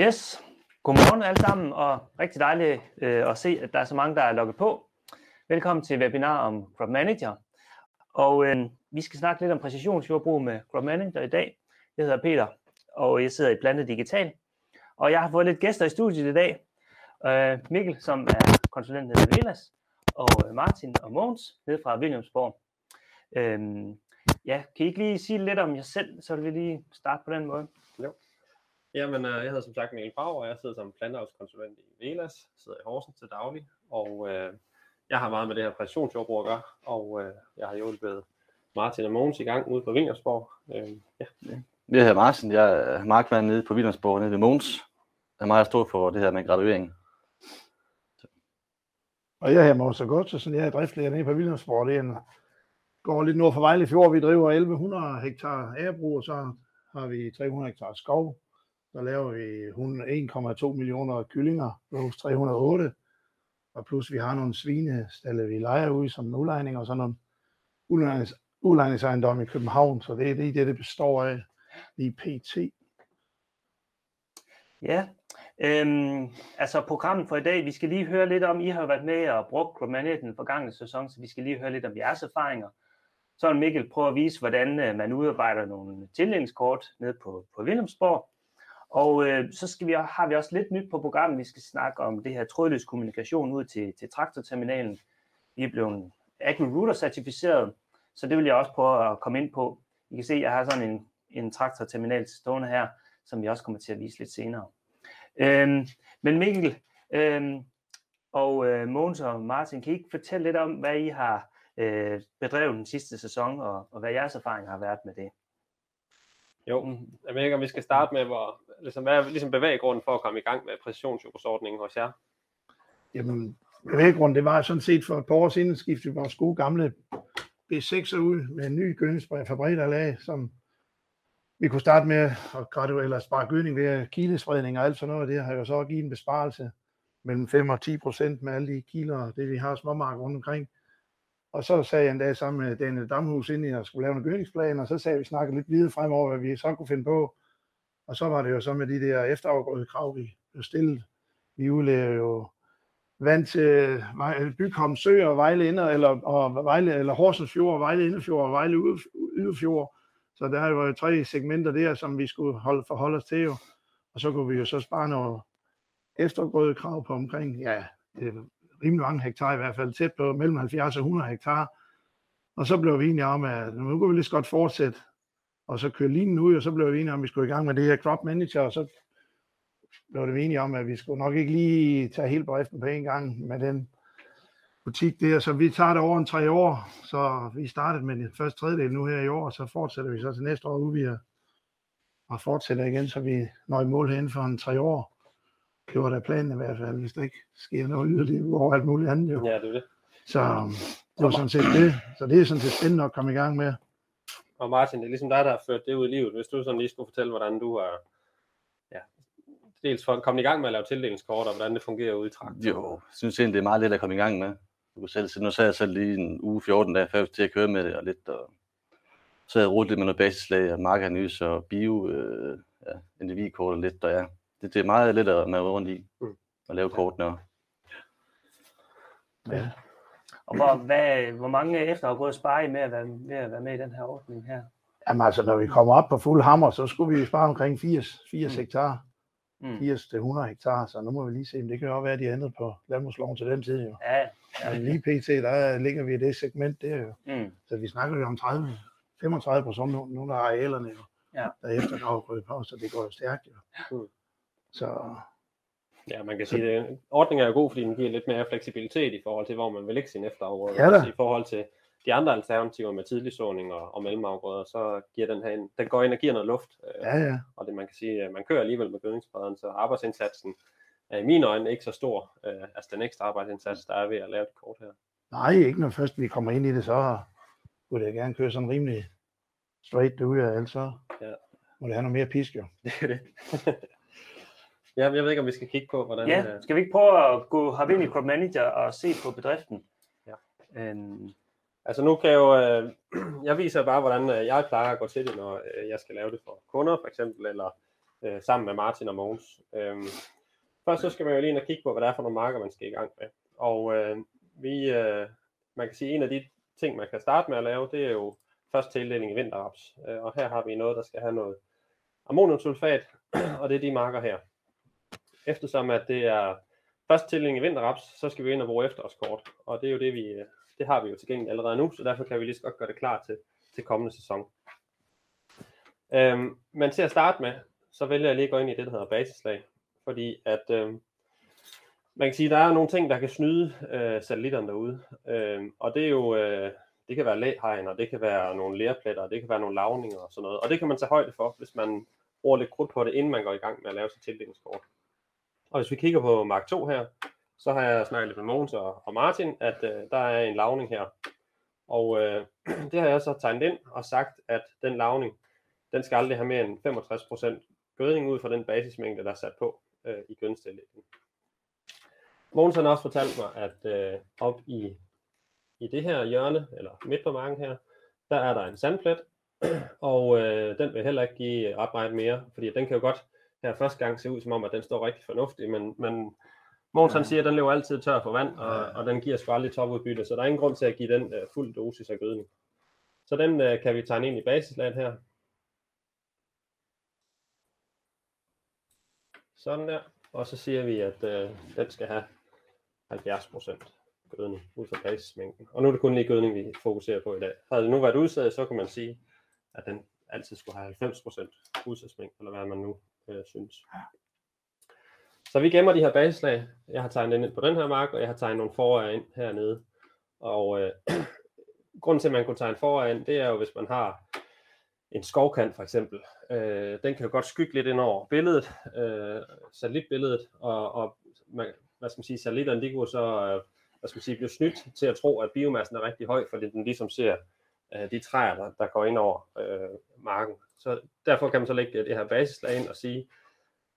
Yes, godmorgen alle sammen, og rigtig dejligt øh, at se, at der er så mange, der er logget på. Velkommen til webinar om Crop Manager. Og øh, vi skal snakke lidt om præcisionsjordbrug med Crop Manager i dag. Jeg hedder Peter, og jeg sidder i Plante Digital. Og jeg har fået lidt gæster i studiet i dag. Øh, Mikkel, som er konsulent nede i Velas, og øh, Martin og Mogens nede fra Williamsborg. Øh, ja, kan I ikke lige sige lidt om jer selv, så vil vi lige starte på den måde? Jo. Jamen, øh, jeg hedder som sagt Mikkel Bauer, og jeg sidder som planteavlskonsulent i Velas, sidder i Horsens til daglig, og øh, jeg har meget med det her præcisionsjordbrug at gøre, og øh, jeg har hjulpet Martin og Mogens i gang ude på Vingersborg. Øh, ja. Jeg hedder Martin, jeg er markmand nede på Villandsborg, nede ved Måns. Jeg er meget stor for det her med graduering. Og jeg hedder Mogens Augustus, jeg er driftleder nede på Vilhelmsborg. Det er en, går lidt nord for Vejle Fjord. Vi driver 1100 hektar ærebrug, og så har vi 300 hektar skov. Så laver vi 1,2 millioner kyllinger hos 308. Og plus vi har nogle svinestalle, vi leger ud som udlejning, og sådan nogle udlejnings, udlejningsejendomme i København. Så det er lige det, det består af lige pt. Ja, øhm, altså programmet for i dag, vi skal lige høre lidt om, I har været med og brugt Crop den forgangne sæson, så vi skal lige høre lidt om jeres erfaringer. Så vil Mikkel prøve at vise, hvordan øh, man udarbejder nogle tildelingskort ned på, på Vilhelmsborg. Og øh, så skal vi, har vi også lidt nyt på programmet. Vi skal snakke om det her trådløs kommunikation ud til, til traktorterminalen. Vi er blevet AgriRouter certificeret, så det vil jeg også prøve at komme ind på. I kan se, at jeg har sådan en, en traktorterminal stående her, som vi også kommer til at vise lidt senere. Øhm, men Mikkel øhm, og øh, Mogens og Martin, kan I ikke fortælle lidt om, hvad I har øh, bedrevet den sidste sæson, og, og hvad jeres erfaring har været med det? Jo, jeg ved ikke, om vi skal starte med, hvor, ligesom, hvad er ligesom bevæggrunden for at komme i gang med præcisionsjordbrugsordningen hos jer? Jamen, bevæggrunden, det var sådan set for et par år siden, skiftede vores gode gamle B6'er ud med en ny gødningsfabrik, som vi kunne starte med at graduere eller spare gødning ved øh, kilespredning og alt sådan noget. Det har jo så givet en besparelse mellem 5 og 10 procent med alle de kiler, det vi har småmark rundt omkring. Og så sagde jeg en dag sammen med Daniel Damhus ind i at skulle lave en gødningsplan, og så sagde vi snakke lidt videre fremover, hvad vi så kunne finde på. Og så var det jo så med de der efterafgrøde krav, vi blev stillet. Vi udlærer jo vand til Bygholm Sø og Vejle Inder, eller, og Vejle, eller Horsens Fjord, og Vejle Inderfjord og Vejle Yderfjord. Så der var jo tre segmenter der, som vi skulle holde, forholde os til jo. Og så kunne vi jo så spare noget eftergrøde krav på omkring, ja, det rimelig mange hektar i hvert fald, tæt på mellem 70 og 100 hektar. Og så blev vi enige om, at nu kunne vi lige så godt fortsætte, og så køre linjen ud, og så blev vi enige om, at vi skulle i gang med det her crop manager, og så blev det enige om, at vi skulle nok ikke lige tage helt driften på en gang med den butik der, så vi tager det over en tre år, så vi startede med den første tredjedel nu her i år, og så fortsætter vi så til næste år udvider og fortsætter igen, så vi når i mål inden for en tre år. Det var da planen i hvert fald, hvis der ikke sker noget yderligere over alt muligt andet. Jo. Ja, det er det. Så det var sådan set det. Så det er sådan set spændende at komme i gang med. Og Martin, det er ligesom dig, der har ført det ud i livet. Hvis du sådan lige skulle fortælle, hvordan du har ja, dels for, kommet i gang med at lave tildelingskort, og hvordan det fungerer ude i trakt. Jo, jeg synes egentlig, det er meget lidt at komme i gang med. Du kan selv, nu sad jeg selv lige en uge 14 dage før til at køre med det, og lidt, og så havde jeg roligt lidt med noget basislag og markanalyse og bio, øh, ja, NDV-kort og lidt, og ja, det, det er meget let at mave rundt i, mm. og lave kortene. Og... Ja. Og hvor, hvad, hvor mange efterafgrøder sparer I med at, være, med at være med i den her ordning her? Jamen altså, når vi kommer op på fuld hammer, så skulle vi spare omkring 80, 80 mm. hektar. Mm. 80 til 100 hektar, så nu må vi lige se, men det kan jo være, at de ændret på landbrugsloven til den tid jo. Ja, ja. Men lige pt, der ligger vi i det segment der jo. Mm. Så vi snakker jo om 30, 35 procent nu, nu der er arealerne jo, ja. der er efterafgrøde på, så det går jo stærkt jo. Mm. Så Ja, man kan sige, at ordningen er god, fordi den giver lidt mere fleksibilitet i forhold til, hvor man vil lægge sin efterafgrøde. Ja, I forhold til de andre alternativer med tidlig såning og, og mellemafgrøder, så giver den her en, den går ind og giver noget luft. Øh, ja, ja. Og det man kan sige, at man kører alligevel med gødningssprederen, så arbejdsindsatsen er i mine øjne ikke så stor. Øh, altså den ekstra arbejdsindsats, der er ved at lave det kort her. Nej, ikke når først vi kommer ind i det, så kunne jeg gerne køre sådan rimelig straight ud af alt, så ja. må det have noget mere pisk jo. Det er det. Ja, jeg ved ikke, om vi skal kigge på, hvordan... Ja, øh, skal vi ikke prøve at gå have ind i Crop Manager og se på bedriften? Ja. Um... Altså nu kan jeg jo... Øh, jeg viser bare, hvordan øh, jeg plejer at gå til det, når øh, jeg skal lave det for kunder, for eksempel, eller øh, sammen med Martin og Mogens. Øhm, først så skal man jo lige ind og kigge på, hvad det er for nogle marker, man skal i gang med. Og øh, vi, øh, man kan sige, en af de ting, man kan starte med at lave, det er jo først tildeling i vinterraps. Øh, og her har vi noget, der skal have noget ammoniumsulfat, og det er de marker her. Eftersom at det er først tilling i vinterraps, så skal vi ind og bruge efterårskort. Og det er jo det, vi, øh, det har vi jo tilgængeligt allerede nu, så derfor kan vi lige så godt gøre det klar til, til kommende sæson. Øhm, men til at starte med, så vælger jeg lige at gå ind i det, der hedder basislag. Fordi at øhm, man kan sige, at der er nogle ting, der kan snyde øh, satellitterne derude. Øhm, og det er jo, øh, det kan være læhegn, og det kan være nogle lærpletter, og det kan være nogle lavninger og sådan noget. Og det kan man tage højde for, hvis man bruger lidt krudt på det, inden man går i gang med at lave sit tildelingskort. Og hvis vi kigger på Mark 2 her, så har jeg snakket lidt med Mogens og, og Martin, at øh, der er en lavning her. Og øh, det har jeg så tegnet ind og sagt, at den lavning, den skal aldrig have mere end 65% gødning ud fra den basismængde, der er sat på øh, i gødningstillæggen. Mogens har også fortalt mig, at øh, op i, i det her hjørne, eller midt på marken her, der er der en sandplet, og øh, den vil heller ikke give ret meget mere, fordi den kan jo godt her første gang se ud som om, at den står rigtig fornuftig, men, men Mogens han siger, at den lever altid tør for vand, og, og den giver sgu aldrig topudbytte, så der er ingen grund til at give den uh, fuld dosis af gødning. Så den uh, kan vi tegne ind i basislaget her. Sådan der. Og så siger vi, at uh, den skal have 70% gødning ud fra basismængden. Og nu er det kun lige gødning, vi fokuserer på i dag. Havde det nu været udsaget, så kunne man sige, at den altid skulle have 90% udsatsmængde, eller hvad man nu øh, synes. Så vi gemmer de her basislag. Jeg har tegnet ind på den her mark, og jeg har tegnet nogle forår ind hernede. Og øh, grunden til, at man kunne tegne foran, ind, det er jo, hvis man har en skovkant for eksempel. Øh, den kan jo godt skygge lidt ind over billedet, øh, satellitbilledet, og, og man, hvad skal man sige, satellitterne, de kunne så øh, hvad skal man sige, blive snydt til at tro, at biomassen er rigtig høj, fordi den ligesom ser øh, de træer, der, der går ind over øh, marken. Så derfor kan man så lægge det her basislag ind og sige,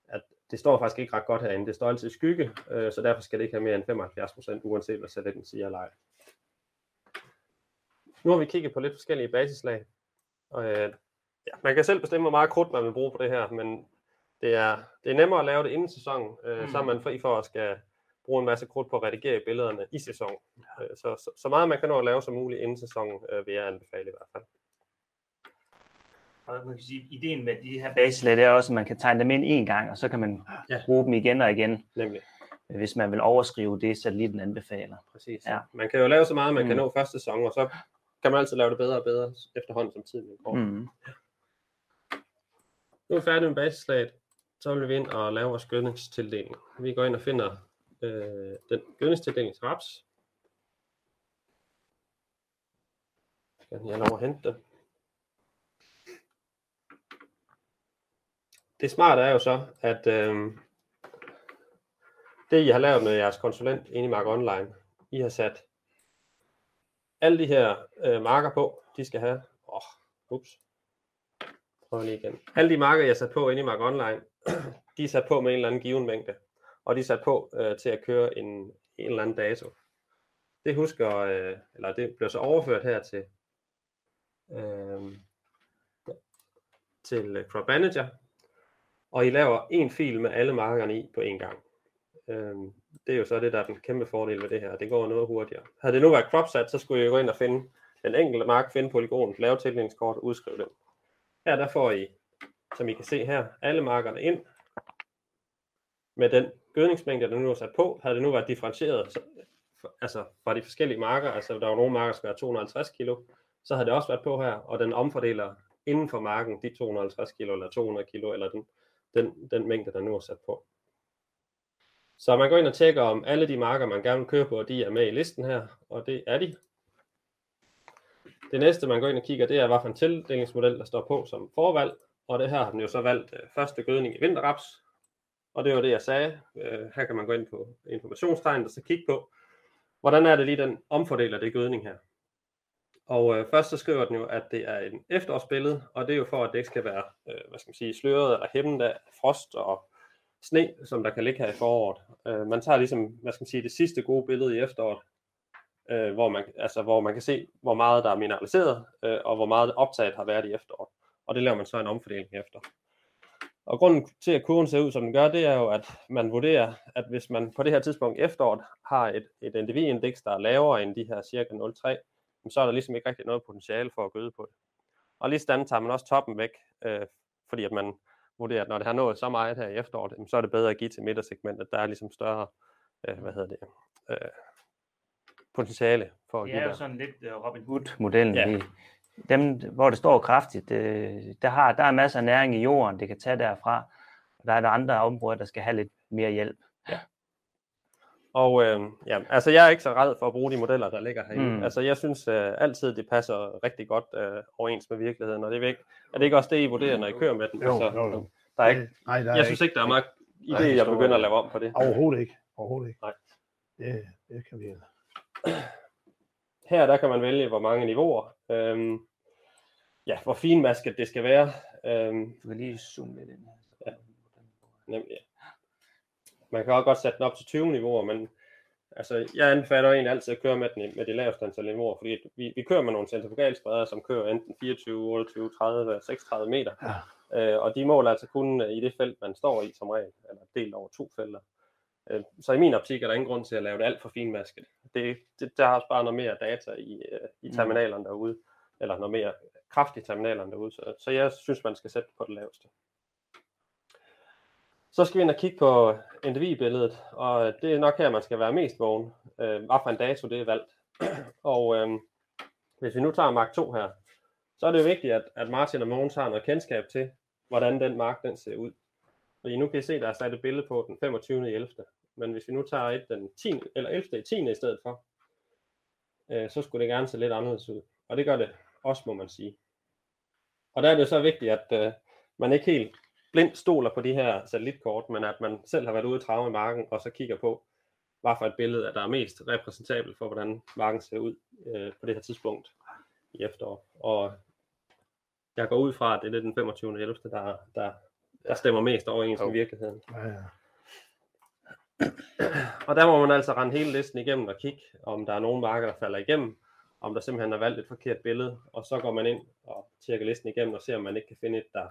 at det står faktisk ikke ret godt herinde. Det står altid i skygge, øh, så derfor skal det ikke have mere end 75%, uanset hvad satellitten siger eller ej. Nu har vi kigget på lidt forskellige basislag. Og, øh, ja, man kan selv bestemme, hvor meget krudt man vil bruge på det her, men det er, det er nemmere at lave det inden sæsonen, øh, mm. så er man fri for at skal bruge en masse krudt på at redigere billederne i sæsonen. Ja. Øh, så, så, så meget man kan nå at lave som muligt inden sæsonen, øh, vil jeg anbefale i hvert fald. Og man kan sige, ideen med de her baselag, det er også, at man kan tegne dem ind en gang, og så kan man ja. bruge dem igen og igen. Nemlig. Hvis man vil overskrive det, satellitten anbefaler. Præcis. Ja. Man kan jo lave så meget, man mm. kan nå første sæson, og så kan man altid lave det bedre og bedre efterhånden, som tiden går. Mm. Nu er vi færdige med basislaget. Så vil vi ind og lave vores gødningstildeling. Vi går ind og finder øh, den gødningstildeling til raps. Kan jeg lov at hente den? Det smarte er jo så, at øh, det I har lavet med jeres konsulent inde i Mark Online, I har sat alle de her øh, marker på, de skal have, åh, oh, ups, prøv lige igen. Alle de marker, jeg har sat på inde i Mark Online, de er sat på med en eller anden given mængde, og de er sat på øh, til at køre en, en eller anden dato. Det husker, øh, eller det bliver så overført her til, øh, til øh, Crop Manager, og I laver en fil med alle markerne i på en gang. Øh, det er jo så det, der er den kæmpe fordel ved det her. Det går noget hurtigere. Havde det nu været cropsat, så skulle I gå ind og finde den enkelte mark, finde polygonen, lave tildelingskort og udskrive den. Her der får I, som I kan se her, alle markerne ind med den gødningsmængder, der nu er sat på. Havde det nu været differentieret, så, altså fra de forskellige marker, altså der var nogle marker, der skal være 250 kilo, så havde det også været på her, og den omfordeler inden for marken de 250 kilo eller 200 kilo, eller den den, den mængde, der nu er sat på. Så man går ind og tjekker, om alle de marker, man gerne vil køre på, de er med i listen her, og det er de. Det næste, man går ind og kigger, det er, hvad for en tildelingsmodel, der står på som forvalg, og det her har den jo så valgt øh, første gødning i vinterraps, og det var det, jeg sagde. Øh, her kan man gå ind på informationstegnet og så kigge på, hvordan er det lige, den omfordeler det gødning her. Og øh, først så skriver den jo, at det er en efterårsbillede, og det er jo for, at det ikke skal være øh, hvad skal man sige, sløret eller hæmmet af frost og sne, som der kan ligge her i foråret. Øh, man tager ligesom, hvad skal man sige, det sidste gode billede i efteråret, øh, hvor, man, altså, hvor man kan se, hvor meget der er mineraliseret, øh, og hvor meget optaget har været i efteråret. Og det laver man så en omfordeling efter. Og grunden til, at kurven ser ud, som den gør, det er jo, at man vurderer, at hvis man på det her tidspunkt efteråret har et, et NDV-indeks, der er lavere end de her cirka 0,3, så er der ligesom ikke rigtig noget potentiale for at gøde på det. Og lige sådan tager man også toppen væk, øh, fordi at man vurderer, at når det har nået så meget her i efteråret, så er det bedre at give til midtersegmentet. Der er ligesom større, øh, hvad hedder det, øh, potentiale for at Det give er jo sådan lidt øh, Robin Hood-modellen. Ja. Ja. Dem, hvor det står kraftigt, øh, der, har, der er masser af næring i jorden, det kan tage derfra. Og der er der andre områder, der skal have lidt mere hjælp. Og øh, ja, altså jeg er ikke så red for at bruge de modeller, der ligger herinde. Mm. Altså jeg synes øh, altid, det passer rigtig godt øh, overens med virkeligheden, og det er, ikke, er det ikke også det, I vurderer, når I kører med den? Jo, altså, jo, jo. Der er ikke, Nej, der er jeg synes ikke, der er meget idé, Nej, jeg begynder at lave om på det. ikke. Overhovedet ikke. Overhovedet ikke. Nej. Det, det kan vi ikke. Her der kan man vælge, hvor mange niveauer, øhm, ja, hvor finmasket det skal være. Øhm, Du kan lige zoome lidt ind her. nemlig, ja. Man kan også godt sætte den op til 20 niveauer, men altså, jeg anbefaler egentlig altid at køre med den med de laveste antal niveauer, fordi vi, vi kører med nogle centrifugalspredere, som kører enten 24, 28, 30, 36 meter. Ja. Øh, og de måler altså kun øh, i det felt, man står i som regel, eller delt over to felter. Øh, så i min optik er der ingen grund til at lave det alt for finmasket. Det, det, der har også bare noget mere data i, øh, i Mm. terminalerne derude, eller noget mere kraft i terminalerne derude, så, så jeg synes, man skal sætte det på det laveste. Så skal vi ind og kigge på NDVI-billedet, og det er nok her, man skal være mest vågen. Øh, hvad for en dato det er valgt. og øh, hvis vi nu tager mark 2 her, så er det jo vigtigt, at, at Martin og Mogens har noget kendskab til, hvordan den mark den ser ud. Fordi nu kan I se, der er sat et billede på den 25. 11. Men hvis vi nu tager et den 10. eller 11. i 10. i stedet for, øh, så skulle det gerne se lidt anderledes ud. Og det gør det også, må man sige. Og der er det jo så vigtigt, at øh, man ikke helt blindt stoler på de her satellitkort, men at man selv har været ude i trave i marken, og så kigger på, hvad for et billede, at der er mest repræsentabelt for, hvordan marken ser ud øh, på det her tidspunkt i efteråret. Og jeg går ud fra, at det er den 25. 11. der, der, der stemmer mest overens med virkeligheden. Ja, ja. Og der må man altså rende hele listen igennem og kigge, om der er nogle marker, der falder igennem, om der simpelthen er valgt et forkert billede, og så går man ind og tjekker listen igennem og ser, om man ikke kan finde et, der,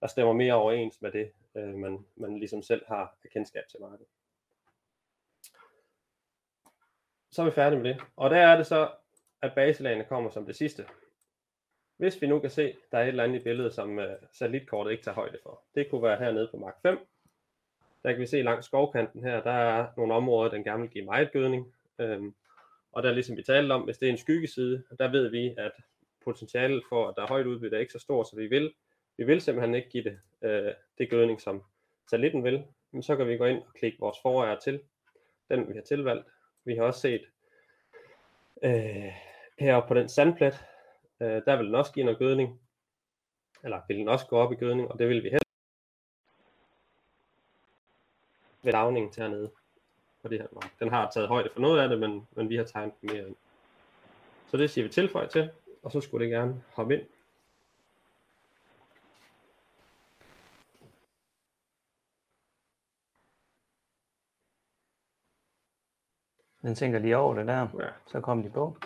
der stemmer mere overens med det, øh, man, man ligesom selv har kendskab til markedet. Så er vi færdige med det. Og der er det så, at baselagene kommer som det sidste. Hvis vi nu kan se, der er et eller andet i billedet, som øh, satellitkortet ikke tager højde for. Det kunne være hernede på mark 5. Der kan vi se langs skovkanten her, der er nogle områder, den gerne vil give meget gødning. Øhm, og der ligesom vi talte om, hvis det er en skyggeside, der ved vi, at potentialet for, at der er højt udbytte, er ikke så stort, så vi vil, vi vil simpelthen ikke give det øh, det gødning, som satellitten vil. Men så kan vi gå ind og klikke vores forærer til, den vi har tilvalgt. Vi har også set øh, heroppe på den sandplet, øh, der vil den også give noget gødning, eller vil den også gå op i gødning, og det vil vi heller ved lavningen hernede på det her mark. Den har taget højde for noget af det, men, men vi har tegnet mere ind. Så det siger vi tilføj til, og så skulle det gerne hoppe ind. Den tænker lige over det der. Ja. Så kom de på.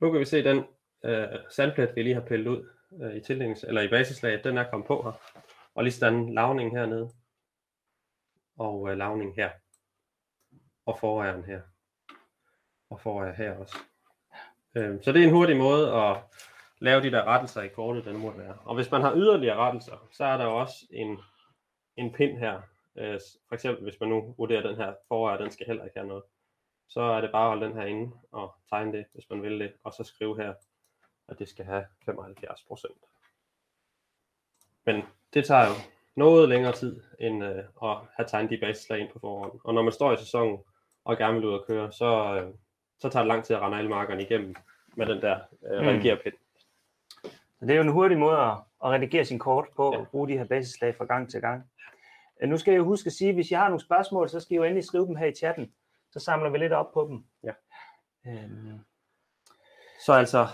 Nu kan vi se den øh, sandplet, vi lige har pillet ud øh, i tildænings, eller i basislaget, den er kommet på her. Og lige sådan lavning hernede. Og øh, lavning her. Og foræren her. Og foræren her også. Øhm, så det er en hurtig måde at lave de der rettelser i kortet, den måtte være. Og hvis man har yderligere rettelser, så er der også en, en pind her. Øh, for eksempel hvis man nu vurderer, den her forejer, den skal heller ikke have noget så er det bare at holde den her inde og tegne det, hvis man vil det, og så skrive her, at det skal have 75 procent. Men det tager jo noget længere tid, end øh, at have tegnet de baseslag ind på forhånd. Og når man står i sæsonen og gerne vil ud at køre, så, øh, så tager det lang tid at rende alle markerne igennem med den der øh, Mm. redigerpind. Så det er jo en hurtig måde at, at redigere sin kort på, Ja. at bruge de her basislag fra gang til gang. Øh, Nu skal jeg huske at sige, at hvis I har nogle spørgsmål, så skal I jo endelig skrive dem her i chatten. Så samler vi lidt op på dem. Ja. Øhm, Så altså,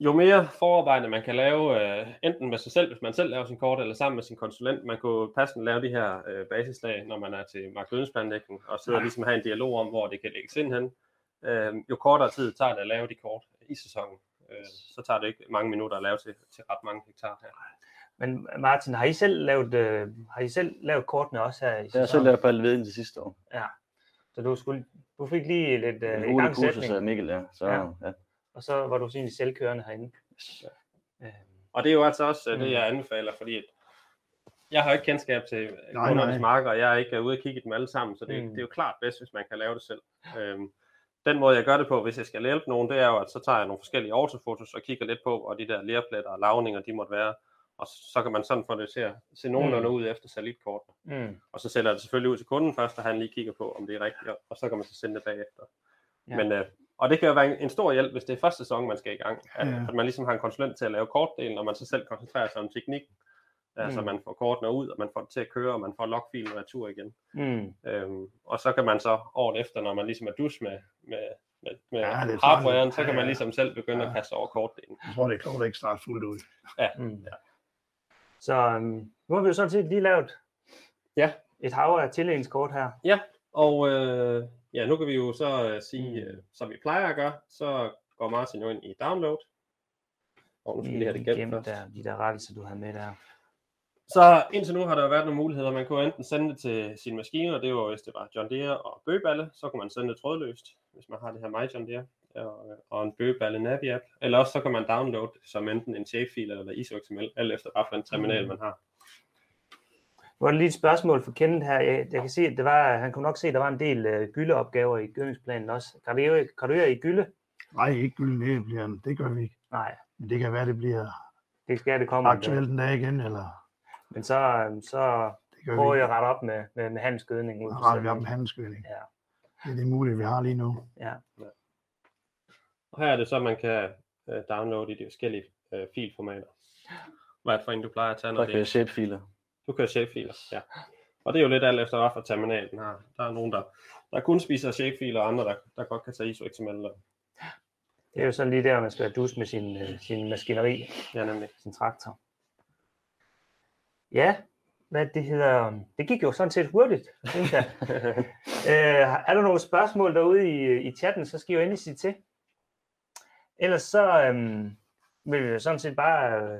jo mere forarbejde man kan lave, øh, enten med sig selv, hvis man selv laver sin kort, eller sammen med sin konsulent, man kunne passende lave de her øh, basislag, når man er til markedsføringsplanlægning, og sidde og ligesom have en dialog om, hvor det kan lægges ind hen. Øh, jo kortere tid tager det at lave de kort i sæsonen, øh, så tager det ikke mange minutter at lave til, til ret mange hektar her. Men Martin, har I selv lavet, øh, har I selv lavet kortene også her i Det har jeg selv sæsonen? lavet på alle veden de sidste år. Så du, skulle, du fik lige lidt øh, Øh, Ole kursus igangsætning, af Mikkel, ja. Så, Ja. ja. Ja. og så var du egentlig selvkørende herinde. Øh, Og det er jo altså også øh, Mm. det, jeg anbefaler, fordi jeg har ikke kendskab til Nej, nej, kundernes marker, og jeg er ikke ude og kigge dem alle sammen, så det, Mm. mm. det er jo klart bedst, hvis man kan lave det selv. Øhm, den måde, jeg gør det på, hvis jeg skal hjælpe nogen, det er jo, at så tager jeg nogle forskellige autofotos og kigger lidt på, hvor de der lerpletter og lavninger, de måtte være. Og så kan man sådan få det til at se nogenlunde Mm. ud efter satellitkortene. mm, Og så sender jeg det selvfølgelig ud til kunden først, og han lige kigger på, om det er rigtigt, og- og så kan man så sende det bagefter. Ja. Ja. Men, øh, og det kan jo være en, stor hjælp, hvis det er første sæson, man skal i gang. At, Ja. ja. at man ligesom har en konsulent til at lave kortdelen, og man så selv koncentrerer sig om teknik. Altså Mm. man får kortene ud, og man får det til at køre, og man får logfilen retur igen. mm, Øhm, og så kan man så året efter, når man ligesom er dus med, med, med, med Ja, hardwaren, så kan Ja, man ja. ligesom selv begynde Ja. at kaste over kortdelen. Jeg tror, det er klogt at ikke starte fuldt ud. mm. Så øhm, nu har vi jo sådan set lige lavet Ja. et hav af tillænskort her. Og øh, ja, nu kan vi jo så øh, sige, Mm. øh, som vi plejer at gøre, så går Martin jo ind i download. Og nu skal vi lige have det gemt gemt først. der, de der rettelser, du havde med der. Så indtil nu har der jo været nogle muligheder. Man kunne enten sende det til sine maskiner, det var hvis det var John Deere og bøgeballe, så kunne man sende det trådløst, hvis man har det her My John Deere og, og en bøgeballe Navi app. Eller også så kan man downloade som enten en shapefil eller ISO XML, alt efter hvad for en terminal man har. Nu var der lige et spørgsmål for Kenneth her. Jeg, jeg kan se, at det var, han kunne nok se, at der var en del øh, gyldeopgaver i gødningsplanen også. Graduere, graduere i gylde? Nej, ikke gylden, det bliver det gør vi ikke. Nej, Men det kan være, det bliver det skal det komme. aktuelt en dag igen, eller Men så, øhm, så det gør prøver vi jeg at rette op med, med, med handelsgødning. ud retter vi op med handelskøling. Ja. Det er det mulige, vi har lige nu. Ja. Og her er det så, man kan øh, downloade i de forskellige øh, filformater. Hvad for en du plejer at tage, Der det kan er jeg shapefiler. Du kører shapefiler, ja. Og det er jo lidt alt efter, hvad for terminal den har. Der er nogen, der, der kun spiser shapefiler, og andre, der, der godt kan tage ISO XML. og- Det er jo sådan lige der, man skal være dus med sin, øh, sin maskineri, Ja, nemlig. sin traktor. Ja, hvad det hedder, det gik jo sådan set hurtigt, synes jeg. øh, er der nogle spørgsmål derude i, i chatten, så skal I jo endelig sige til. Ellers så øhm, vil vi jo sådan set bare øh,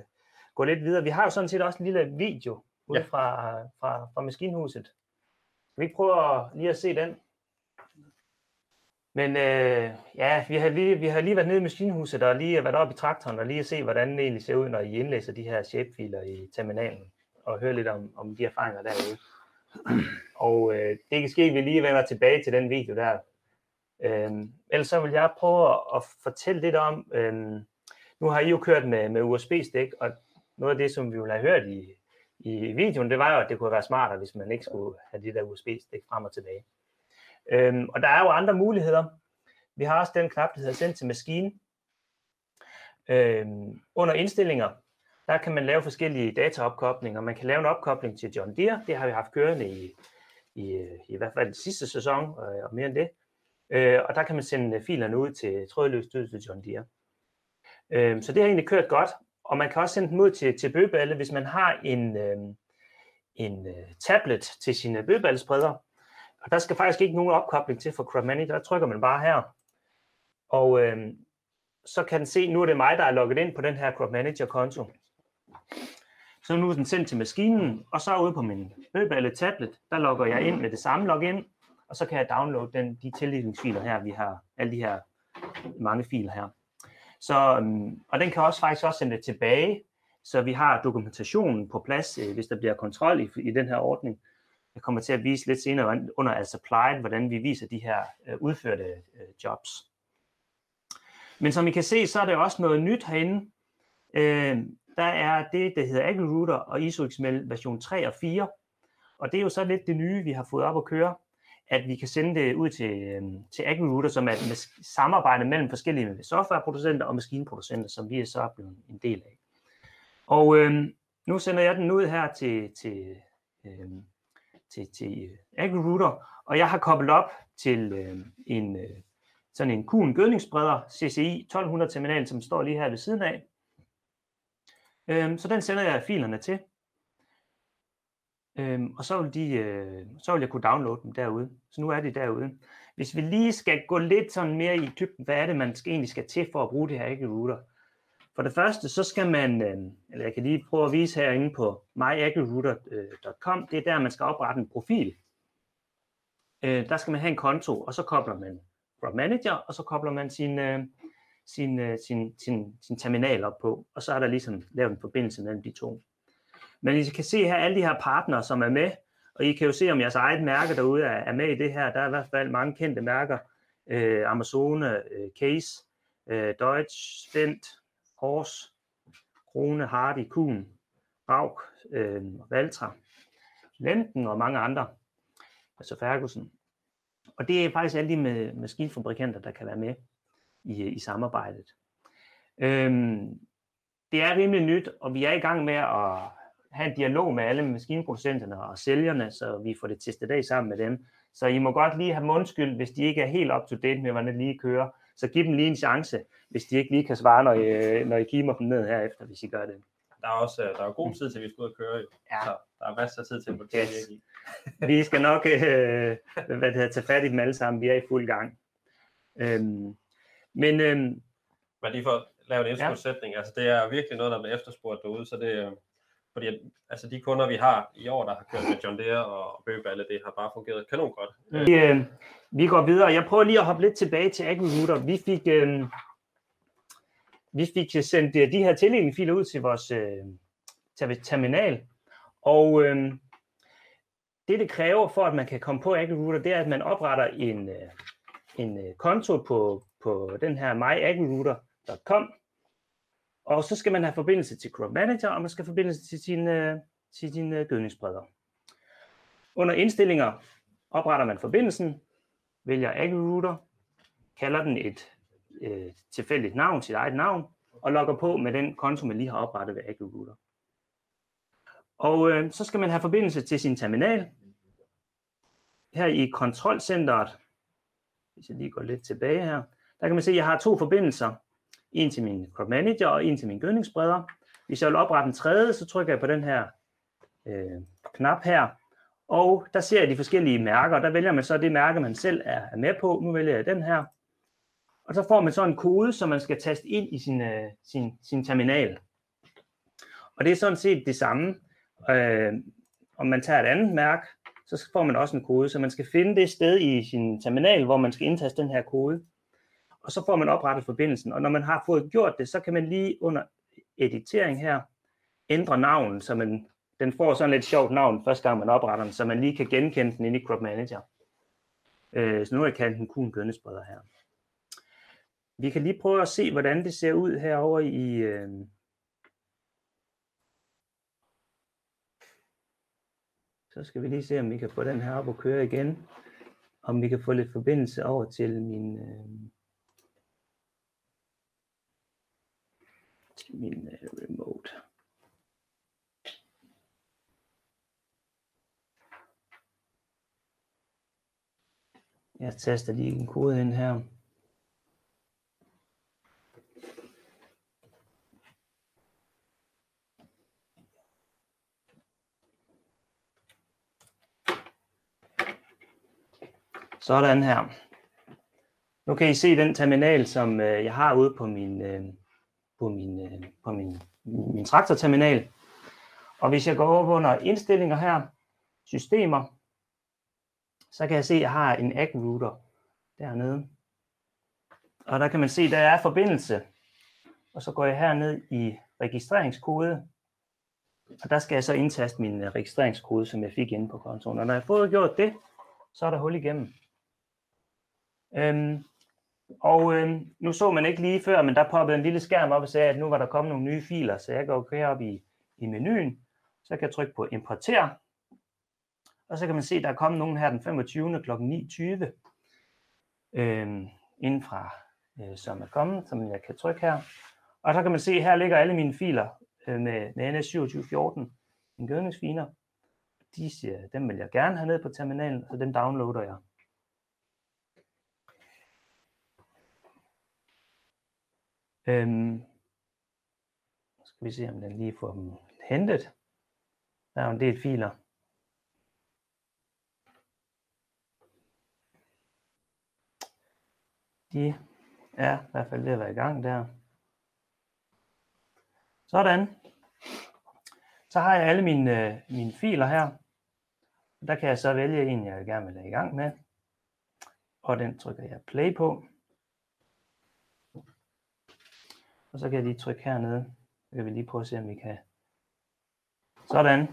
gå lidt videre. Vi har jo sådan set også en lille video ude Ja. fra, fra, fra maskinhuset. Skal vi ikke prøve at, lige at se den? Men øh, ja, vi har, lige, vi har lige været nede i maskinhuset og lige været oppe i traktoren og lige at se, hvordan det egentlig ser ud, når I indlæser de her shapefiler i terminalen og høre lidt om, om de erfaringer derude. Og øh, det kan ske, at vi lige vender tilbage til den video der. Øhm, ellers så vil jeg prøve at, at fortælle lidt om, øhm, nu har I jo kørt med, med USB-stik, og noget af det, som vi ville have hørt i, i videoen, det var jo, at det kunne være smartere, hvis man ikke skulle have de der USB-stik frem og tilbage. Øhm, og der er jo andre muligheder. Vi har også den knap, der hedder send til maskine. Øhm, under indstillinger, der kan man lave forskellige dataopkoblinger. Man kan lave en opkobling til John Deere. Det har vi haft kørende i, i, i hvert fald sidste sæson, øh, og mere end det. Øh, og der kan man sende filerne ud til trådløst ud til John Deere. Øh, så det har egentlig kørt godt. Og man kan også sende dem ud til, til bøgeballe, hvis man har en, øh, en øh, tablet til sine bøgeballespreder. Og der skal faktisk ikke nogen opkobling til for CrowdMoney. Der trykker man bare her. Og øh, så kan den se, nu er det mig, der er logget ind på den her CrowdManager-konto. Så nu er den sendt til maskinen, og så ude på min bøgeballe tablet, der logger jeg ind med det samme login, og så kan jeg downloade den, de tildelingsfiler her, vi har, alle de her mange filer her. Så, øhm, og den kan også faktisk også sende det tilbage, så vi har dokumentationen på plads, øh, hvis der bliver kontrol i, i den her ordning. Jeg kommer til at vise lidt senere under altså applied, hvordan vi viser de her øh, udførte øh, jobs. Men som I kan se, så er der også noget nyt herinde. Øh, der er det, der hedder AgriRouter og ISO XML version 3 og 4. Og det er jo så lidt det nye, vi har fået op at køre, at vi kan sende det ud til, øh, til AgriRouter, som er et samarbejde mellem forskellige softwareproducenter og maskinproducenter, som vi er så blevet en del af. Og øh, nu sender jeg den ud her til, til, øh, til, til øh, AgriRouter, og jeg har koblet op til øh, en øh, sådan en Kuhn gødningsspreder CCI 1200 terminal, som står lige her ved siden af. Øh, så den sender jeg filerne til. Øhm, og så vil, de, øh, så vil jeg kunne downloade dem derude. Så nu er de derude. Hvis vi lige skal gå lidt sådan mere i dybden, hvad er det, man skal, egentlig skal til for at bruge det her AgriRouter? For det første, så skal man, øh, eller jeg kan lige prøve at vise herinde på myagrirouter.com, øh, det er der, man skal oprette en profil. Øh, der skal man have en konto, og så kobler man Crop Manager, og så kobler man sin, øh, sin, øh, sin, sin, sin terminal op på, og så er der ligesom lavet en forbindelse mellem de to. Men I kan se her alle de her partnere, som er med, og I kan jo se, om jeres eget mærke derude er, er med i det her. Der er i hvert fald mange kendte mærker. Øh, Amazone, øh, Case, øh, Deutsch, Stent, Hors, Krone, Hardy, Kuhn, Rauk, øh, Valtra, Lenten og mange andre. Altså Ferguson. Og det er faktisk alle de med maskinfabrikanter, der kan være med i, øh, i samarbejdet. Øhm, det er rimelig nyt, og vi er i gang med at have en dialog med alle maskinproducenterne og sælgerne, så vi får det testet af sammen med dem. Så I må godt lige have mundskyld, hvis de ikke er helt up to date med, hvordan det lige kører. Så giv dem lige en chance, hvis de ikke lige kan svare, når I, når I kimer dem ned herefter, hvis I gør det. Der er også der er god tid til, at vi skal ud og køre. Ja. Så der er masser af tid til, at det Yes. i. Vi skal nok øh, hvad det hedder, tage fat i dem alle sammen. Vi er i fuld gang. Øhm, men øhm, Men lige for at lave en indskudsætning, ja. altså det er virkelig noget, der bliver efterspurgt derude, så det er fordi altså de kunder, vi har i år, der har kørt med John Deere og Bøgeballe, det har bare fungeret kanon godt. Mm. Vi, øh, vi går videre. Jeg prøver lige at hoppe lidt tilbage til AgriRouter. Vi fik, øh, vi fik øh, sendt øh, de her tildelingsfiler ud til vores øh, terminal, og øh, det, det kræver for, at man kan komme på AgriRouter, det er, at man opretter en, øh, en øh, konto på, på den her myagrirouter.com, og så skal man have forbindelse til Crop Manager, og man skal have forbindelse til sin, øh, til sin øh, gødningsbredder. Under indstillinger opretter man forbindelsen, vælger AgriRouter, kalder den et øh, tilfældigt navn, sit eget navn, og logger på med den konto, man lige har oprettet ved AgriRouter. Og øh, så skal man have forbindelse til sin terminal. Her i kontrolcenteret, hvis jeg lige går lidt tilbage her, der kan man se, at jeg har to forbindelser. En til min crop manager og en til min gødningsspreder. Hvis jeg vil oprette en tredje, så trykker jeg på den her øh, knap her, og der ser jeg de forskellige mærker, der vælger man så det mærke, man selv er, er med på. Nu vælger jeg den her. Og så får man så en kode, som man skal taste ind i sin, øh, sin, sin terminal. Og det er sådan set det samme. Øh, om man tager et andet mærke, så får man også en kode, så man skal finde det sted i sin terminal, hvor man skal indtaste den her kode. Og så får man oprettet forbindelsen. Og når man har fået gjort det, så kan man lige under editering her ændre navnet, så man den får sådan lidt sjovt navn første gang man opretter den, så man lige kan genkende den inde i Crop Manager. Øh, så nu har jeg kaldt den kun Gønnespreder her. Vi kan lige prøve at se, hvordan det ser ud herover i... Øh, så skal vi lige se, om vi kan få den her op og køre igen. Om vi kan få lidt forbindelse over til min... Øh, min øh, remote. Jeg taster lige en kode ind her. Sådan her. Nu kan I se den terminal, som øh, jeg har ude på min, øh, på min, øh, på min, min traktorterminal. Og hvis jeg går over under indstillinger her, systemer, så kan jeg se, at jeg har en AgRouter dernede. Og der kan man se, der er forbindelse. Og så går jeg herned i registreringskode. Og der skal jeg så indtaste min øh, registreringskode, som jeg fik inde på kontoen. Og når jeg har fået gjort det, så er der hul igennem. Øhm, og øh, nu så man ikke lige før, men der poppede en lille skærm op og sagde, at nu var der kommet nogle nye filer. Så jeg går herop i, i menuen, så kan jeg trykke på importer. Og så kan man se, at der er kommet nogen her den 25. kl. 9.20 øh, inden fra, øh, som er kommet, som jeg kan trykke her. Og så kan man se, at her ligger alle mine filer øh, med, med NS2714, en gødningsfiner. De siger, dem vil jeg gerne have ned på terminalen, så dem downloader jeg. Øhm, skal vi se, om den lige får dem hentet. Der er jo en del filer. De er i hvert fald ved at være i gang der. Sådan. Så har jeg alle mine, øh, mine filer her. Der kan jeg så vælge en, jeg gerne vil have i gang med. Og den trykker jeg play på. Og så kan jeg lige trykke hernede. Så kan vi lige prøve at se, om vi kan. Sådan.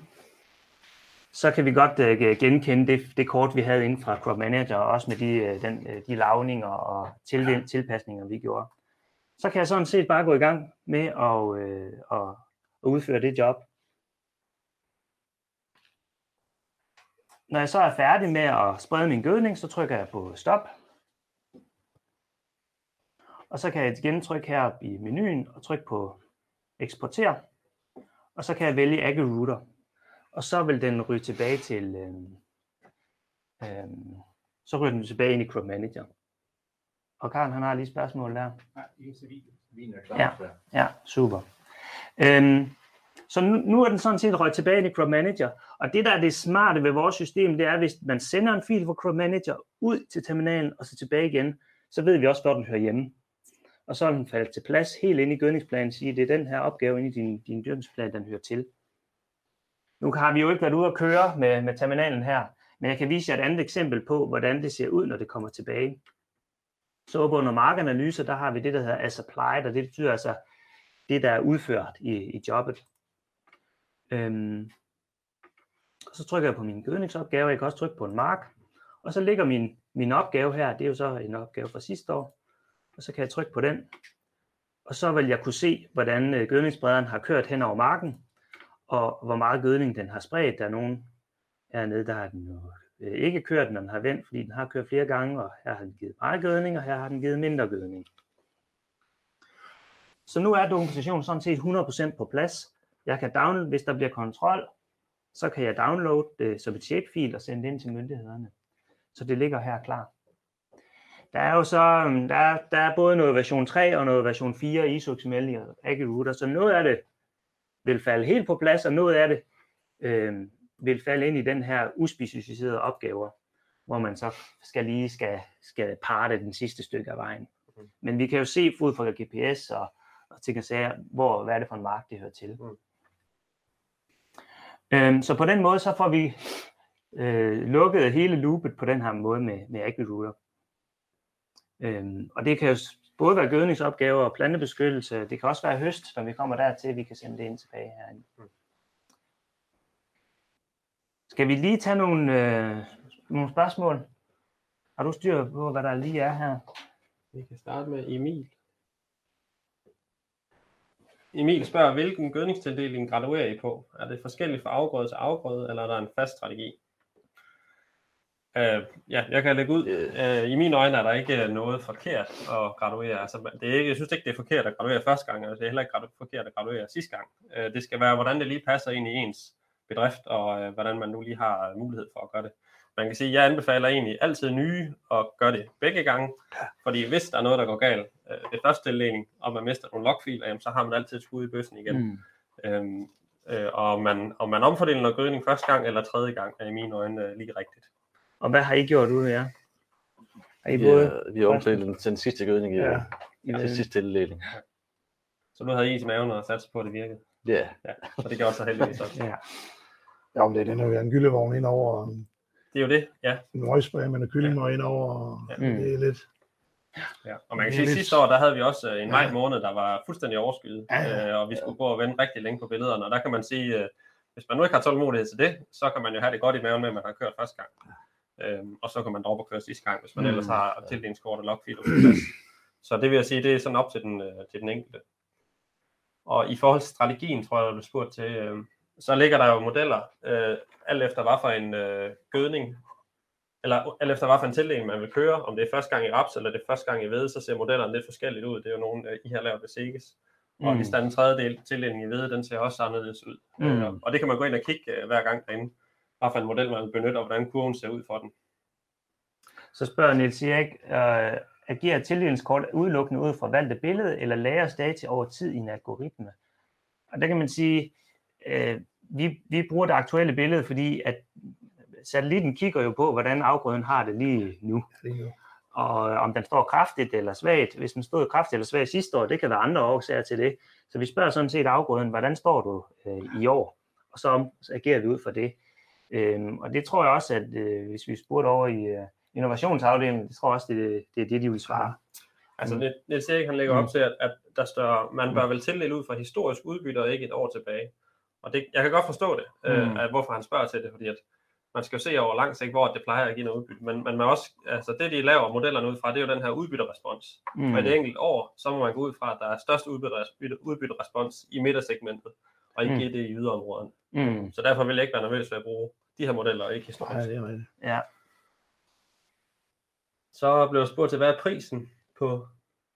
Så kan vi godt uh, genkende det, det kort, vi havde inden fra Crop Manager, og også med de, uh, den, uh, de lavninger og til, tilpasninger, vi gjorde. Så kan jeg sådan set bare gå i gang med at, uh, at, at udføre det job. Når jeg så er færdig med at sprede min gødning, så trykker jeg på stop. Og så kan jeg igen trykke her i menuen og trykke på eksporter. Og så kan jeg vælge AgriRouter. Og så vil den ryge tilbage til, øhm, øhm, så ryger den tilbage ind i Crop Manager. Og Karl, han har lige spørgsmål der. Nej. Ja. Ja, super. Øhm, så nu, nu er den sådan set røget tilbage ind i Crop Manager. Og det, der er det smarte ved vores system, det er, hvis man sender en fil fra Crop Manager ud til terminalen og så tilbage igen, så ved vi også, hvor den hører hjemme. Og så er den faldet til plads helt ind i gødningsplanen, sige, det er den her opgave inde i din, din gødningsplan, den hører til. Nu har vi jo ikke været ude at køre med, med terminalen her, men jeg kan vise jer et andet eksempel på, hvordan det ser ud, når det kommer tilbage. Så på under markanalyser, der har vi det, der hedder as applied, og det betyder altså det, der er udført i, i jobbet. Øhm, og så trykker jeg på min gødningsopgave, jeg kan også trykke på en mark, og så ligger min, min opgave her, det er jo så en opgave fra sidste år, og så kan jeg trykke på den, og så vil jeg kunne se, hvordan øh, gødningsbrederen har kørt hen over marken, og hvor meget gødning den har spredt. Der er nogen hernede, der har den jo øh, ikke kørt, når den har vendt, fordi den har kørt flere gange, og her har den givet meget gødning, og her har den givet mindre gødning. Så nu er dokumentationen sådan set 100% på plads. Jeg kan downloade, hvis der bliver kontrol, så kan jeg downloade det som et shapefil og sende det ind til myndighederne. Så det ligger her klar. Der er jo så, øhm, der er, der er både noget version 3 og noget version 4 i XML i AgriRouter, så noget af det vil falde helt på plads, og noget af det øh, vil falde ind i den her uspecificerede opgaver, hvor man så skal lige skal, skal parte den sidste stykke af vejen. Mhm. Men vi kan jo se ud fra GPS og, og ting og sager, hvor, hvad er det for en mark, det hører til. Mm. Øhm, så på den måde, så får vi øh, lukket hele loopet på den her måde med, med AgriRouter. Øhm, og det kan jo både være gødningsopgaver og plantebeskyttelse. Det kan også være høst, når vi kommer dertil, at vi kan sende det ind tilbage herinde. Mm. Skal vi lige tage nogle, øh, nogle spørgsmål? Har du styr på, hvad der lige er her? Vi kan starte med Emil. Emil spørger, hvilken gødningstildeling graduerer I på? Er det forskelligt fra afgrøde til afgrøde, eller er der en fast strategi? Uh, ja, jeg kan lægge ud. Uh, I mine øjne er der ikke noget forkert at graduere. Altså, det er ikke, jeg synes ikke, det er forkert at graduere første gang, og det er heller ikke forkert at graduere sidste gang. Uh, det skal være, hvordan det lige passer ind i ens bedrift, og uh, hvordan man nu lige har mulighed for at gøre det. Man kan sige, at jeg anbefaler egentlig altid nye at gøre det begge gange, fordi hvis der er noget, der går galt øh, ved første tildeling, og man mister nogle logfiler, jamen, så har man altid et skud i bøssen igen. Mm. Øhm, øh, og man, om man omfordeler noget gødning første gang eller tredje gang, er i mine øjne øh, lige rigtigt. Og hvad har I gjort ud af jer? Har I Vi, både er, vi har omfældet den til den sidste gødning i Ja. ja. i til sidste tildeling. Så nu havde I is i maven og satset på, at det virkede. Ja, Ja, så det gjorde så heldigvis også. Ja. Ja, om det er den her en gyldevogn ind over, og Det er jo det, ja. en røgspray med en kyllinger ind over, og Ja. Mm. det er lidt... ja. Og man kan sige, at sidste år, der havde vi også øh, en maj Ja. måned, der var fuldstændig overskyet, Ja, ja. øh, og vi skulle gå og vente rigtig længe på billederne, og der kan man sige, øh, hvis man nu ikke har tålmodighed til det, så kan man jo have det godt i maven med, at man har kørt første gang. Øhm, og så kan man droppe at køre sidste gang, hvis man Mm. ellers har tildelingskort og logfiler på plads. Så det vil jeg sige, det er sådan op til den, øh, til den enkelte. Og i forhold til strategien, tror jeg, der blev spurgt til, øh, så ligger der jo modeller, øh, alt efter hvad for en øh, gødning, eller alt efter hvad for en tildeling man vil køre, om det er første gang i raps, eller det er første gang i hvede, så ser modellerne lidt forskelligt ud. Det er jo nogle, øh, I har lavet ved Seges. Og Mm. hvis der er en tredje del tildeling i hvede, den ser også anderledes ud. Mm. Øh, og det kan man gå ind og kigge øh, hver gang derinde, hvad for en model man vil benytte, og hvordan kurven ser ud for den. Så spørger Niels Erik, øh, agerer tildelingskort udelukkende ud fra valgte billede, eller lagres data over tid i en algoritme? Og der kan man sige, øh, vi, vi bruger det aktuelle billede, fordi at satellitten kigger jo på, hvordan afgrøden har det lige nu. og om den står kraftigt eller svagt. Hvis den stod kraftigt eller svagt sidste år, det kan være andre årsager til det. Så vi spørger sådan set afgrøden, hvordan står du øh, i år? Og så, så agerer vi ud for det. Øhm, og det tror jeg også, at øh, hvis vi spurgte over i øh, innovationsafdelingen, det tror jeg også, det, det er det, de vil svare. Altså, Mm. Niels- Erik han lægger op til, at, at der står, man bør vel tildele ud fra historisk udbytte og ikke et år tilbage. Og det, jeg kan godt forstå det, mm. Mm. øh, at hvorfor han spørger til det, fordi at man skal jo se over lang sigt, hvor det plejer at give noget udbytte. Men, men man også, altså det, de laver modellerne ud fra, det er jo den her udbytterespons. Mm. Mm. Og i det enkelte år, så må man gå ud fra, at der er størst udbytte- udbytterespons i midtersegmentet, og ikke Mm. det i yderområderne. Mm. Så derfor vil jeg ikke være nervøs ved at bruge de her modeller, og ikke Nej, historisk. det er rigtigt. Ja. Så blev jeg spurgt til, hvad er prisen på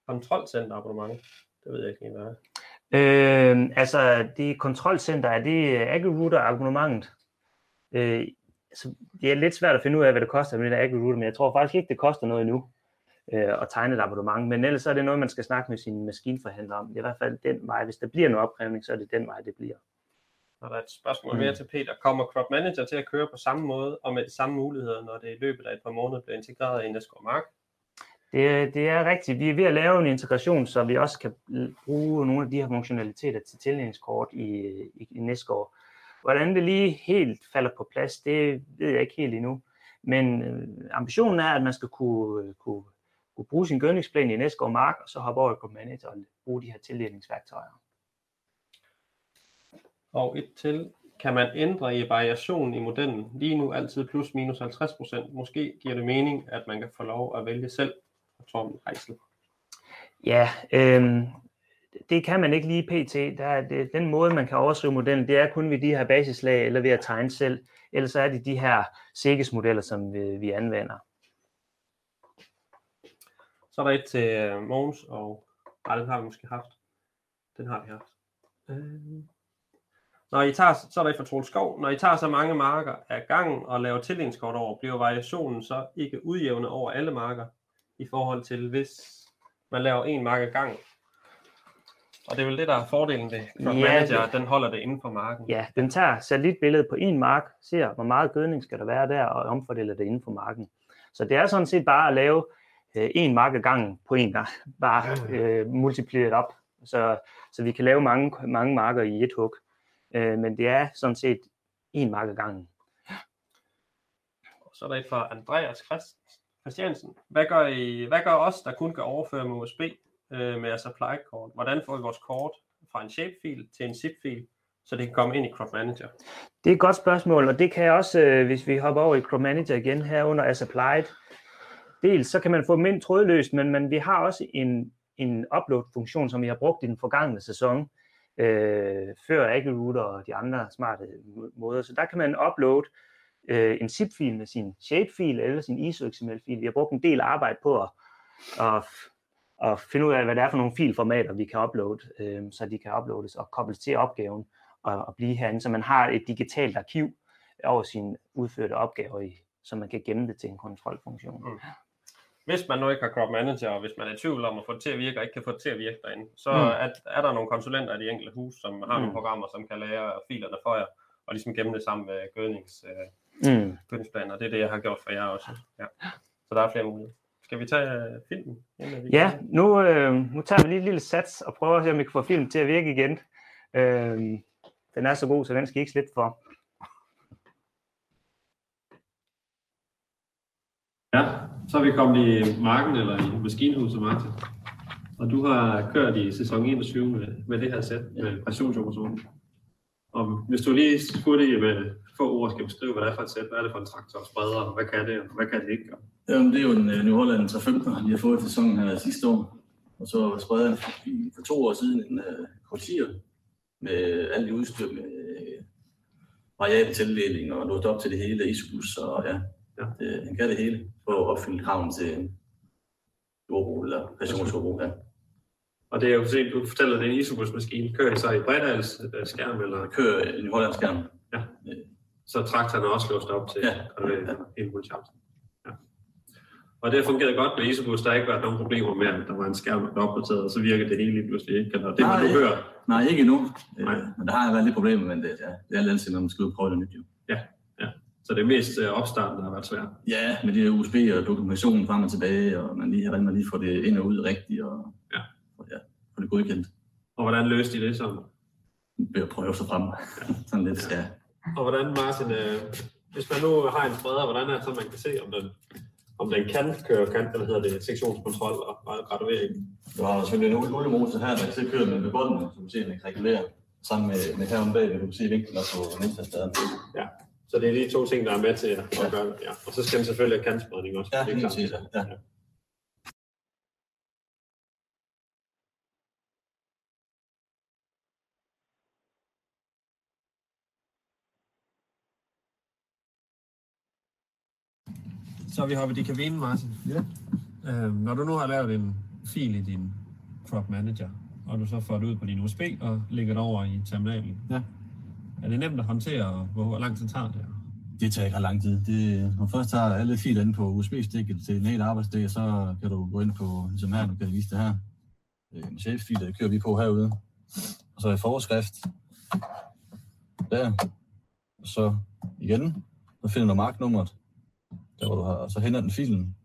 kontrolcenterabonnement? Det ved jeg ikke lige, hvad er. Øh, altså, det kontrolcenter, er det AgriRouter abonnementet? Øh, så det er lidt svært at finde ud af, hvad det koster med det der AgriRouter, men jeg tror faktisk ikke, det koster noget endnu øh, at tegne et abonnement. Men ellers så er det noget, man skal snakke med sin maskinforhandler om. Det er i hvert fald den vej. Hvis der bliver noget opkrævning, så er det den vej, det bliver. Og der er et spørgsmål Mm. mere til Peter. Kommer Crop Manager til at køre på samme måde og med de samme muligheder, når det i løbet af et par måneder bliver integreret i Næsgaard Mark? Det, det er rigtigt. Vi er ved at lave en integration, så vi også kan bruge nogle af de her funktionaliteter til tildelingskort i, i, i næste år. Hvordan det lige helt falder på plads, det ved jeg ikke helt endnu. Men øh, ambitionen er, at man skal kunne, kunne, kunne bruge sin gødningsplan i næste år mark, og så hoppe over i Manager og bruge de her tildelingsværktøjer. Og et til. Kan man ændre i variationen i modellen? Lige nu altid plus minus 50 procent. Måske giver det mening, at man kan få lov at vælge selv. Torben Reisel. Ja, øh, det kan man ikke lige pt. Der er det, den måde, man kan overskrive modellen, det er kun ved de her basislag eller ved at tegne selv. Ellers så er det de her SEGES-modeller, som vi, vi anvender. Så er der et til øh, Mogens, og nej, den har vi måske haft. Den har vi haft. Øh. Når I tager, så er der et fra Troels Skov. Når I tager så mange marker af gangen og laver tildelingskort over, bliver variationen så ikke udjævnet over alle marker i forhold til, hvis man laver en mark ad gangen. Og det er vel det, der er fordelen ved Crop Ja, Manager, at den holder det inden for marken. Ja, den tager satellitbilledet på en mark, ser hvor meget gødning skal der være der, og omfordeler det inden for marken. Så det er sådan set bare at lave øh, en mark ad gangen på en gang, bare øh, multipliceret op, så, så vi kan lave mange, mange marker i et hug. Øh, men det er sådan set en mark ad gangen. Og så er der et fra Andreas Christ, Christiansen. Hvad gør, I, hvad gør os, der kun kan overføre med USB øh, med supply-kort? Hvordan får vi vores kort fra en shapefil til en zip-fil, så det kan komme ind i Crop Manager? Det er et godt spørgsmål, og det kan jeg også, øh, hvis vi hopper over i Crop Manager igen her under As Applied. Dels så kan man få dem ind trådløst, men, men vi har også en, en upload-funktion, som vi har brugt i den forgangne sæson, øh, før AgriRouter og de andre smarte måder. Så der kan man uploade øh, en zip-fil med sin shape-fil eller sin ISO-XML-fil. Vi har brugt en del arbejde på at, at, at finde ud af, hvad det er for nogle filformater, vi kan uploade, øh, så de kan uploades og kobles til opgaven og, og blive herinde, så man har et digitalt arkiv over sine udførte opgaver, i, så man kan gemme det til en kontrolfunktion. Mm. Hvis man nu ikke har Crop Manager, og hvis man er i tvivl om at få det til at virke, og ikke kan få det til at virke derinde, så Mm. er, er der nogle konsulenter i de enkelte hus, som har mm. Nogle programmer, som kan lære filerne for jer, og ligesom gemme det sammen med gødnings, øh, Mm. gødningsplaner. Det er det, jeg har gjort for jer også. Ja. Så der er flere muligheder. Skal vi tage øh, filmen? Vi Ja, nu, øh, nu tager vi lige et lille sats og prøver at se, om vi kan få filmen til at virke igen. Øh, den er så god, så den skal I ikke slippe for. Ja, så er vi kommet i marken eller i maskinhuset, Martin. Og du har kørt i sæson 21 med, med det her sæt med pressionsoperationen. Og hvis du lige hurtigt med få ord skal beskrive, hvad det er for et sæt, hvad er det for en traktor, spreder, og hvad kan det, og hvad kan det ikke? Jamen, det er jo en uh, New Holland 315, vi har fået i sæsonen her sidste år. Og så spredte vi for to år siden en øh, uh, kortier med alt det udstyr med uh, variabel tildeling og låst op til det hele, isbus og ja, Ja. Det, han kan det hele for at opfylde kraven til jordbrug eller passionsjordbrug. Ja. Og det er jo set, du fortæller, at det er en isobusmaskine. Kører I så i Bredals øh, skærm, eller kører en New Holland skærm. så traktoren er også låst op til Ja. ja. hele multiapsen. Ja. Og det har fungeret godt med Isobus. Der har ikke været nogen problemer med, at der var en skærm, der opdateret, og så virker det hele lige pludselig ikke. Eller det, Nej, ikke. hører. Nej, ikke endnu. Nej. Øh, men der har været lidt problemer med det. Ja. Det er altid, når man skal ud og prøve det nyt. Jo. Så det er mest øh, opstarten, der har været svært. Ja, med de her USB og dokumentationen frem og tilbage, og man lige, hvordan man lige får det ind og ud rigtigt, og Ja. og ja, få det godkendt. Og hvordan løste I det så? Ved at prøve sig frem. Sådan lidt, ja. Og hvordan, Martin, øh, hvis man nu har en spreder, hvordan er det så, man kan se, om den, om den kan køre kant, eller hedder det, sektionskontrol og graduering? Du har selvfølgelig en oliemotor her, der kan sidde kører med ved bunden, så du kan se, at den kan regulere. Sammen med, med her om bag, du kan se vinklen på næstastaderen. Ja. Så det er de to ting, der er med til at gøre det. Ja. Og så skal den selvfølgelig have kantspredning også. Ja, Det er helt klart. sikkert, ja. Så vi hoppet i kabinen, Martin. Ja. Øhm, når du nu har lavet en fil i din Crop Manager, og du så får det ud på din USB og lægger det over i terminalen, Ja. Er det nemt at håndtere, og hvor lang tid tager det? Det tager ikke ret lang tid. Det, når først har alle filer inde på USB-stikket til en hel arbejdsdag, så kan du gå ind på, ligesom her, nu kan jeg vise det her, øh, en shape-fil, der kører vi på herude. Og så i forskrift, der, og så igen, så finder du marknummeret, der hvor du har, og så henter den filen,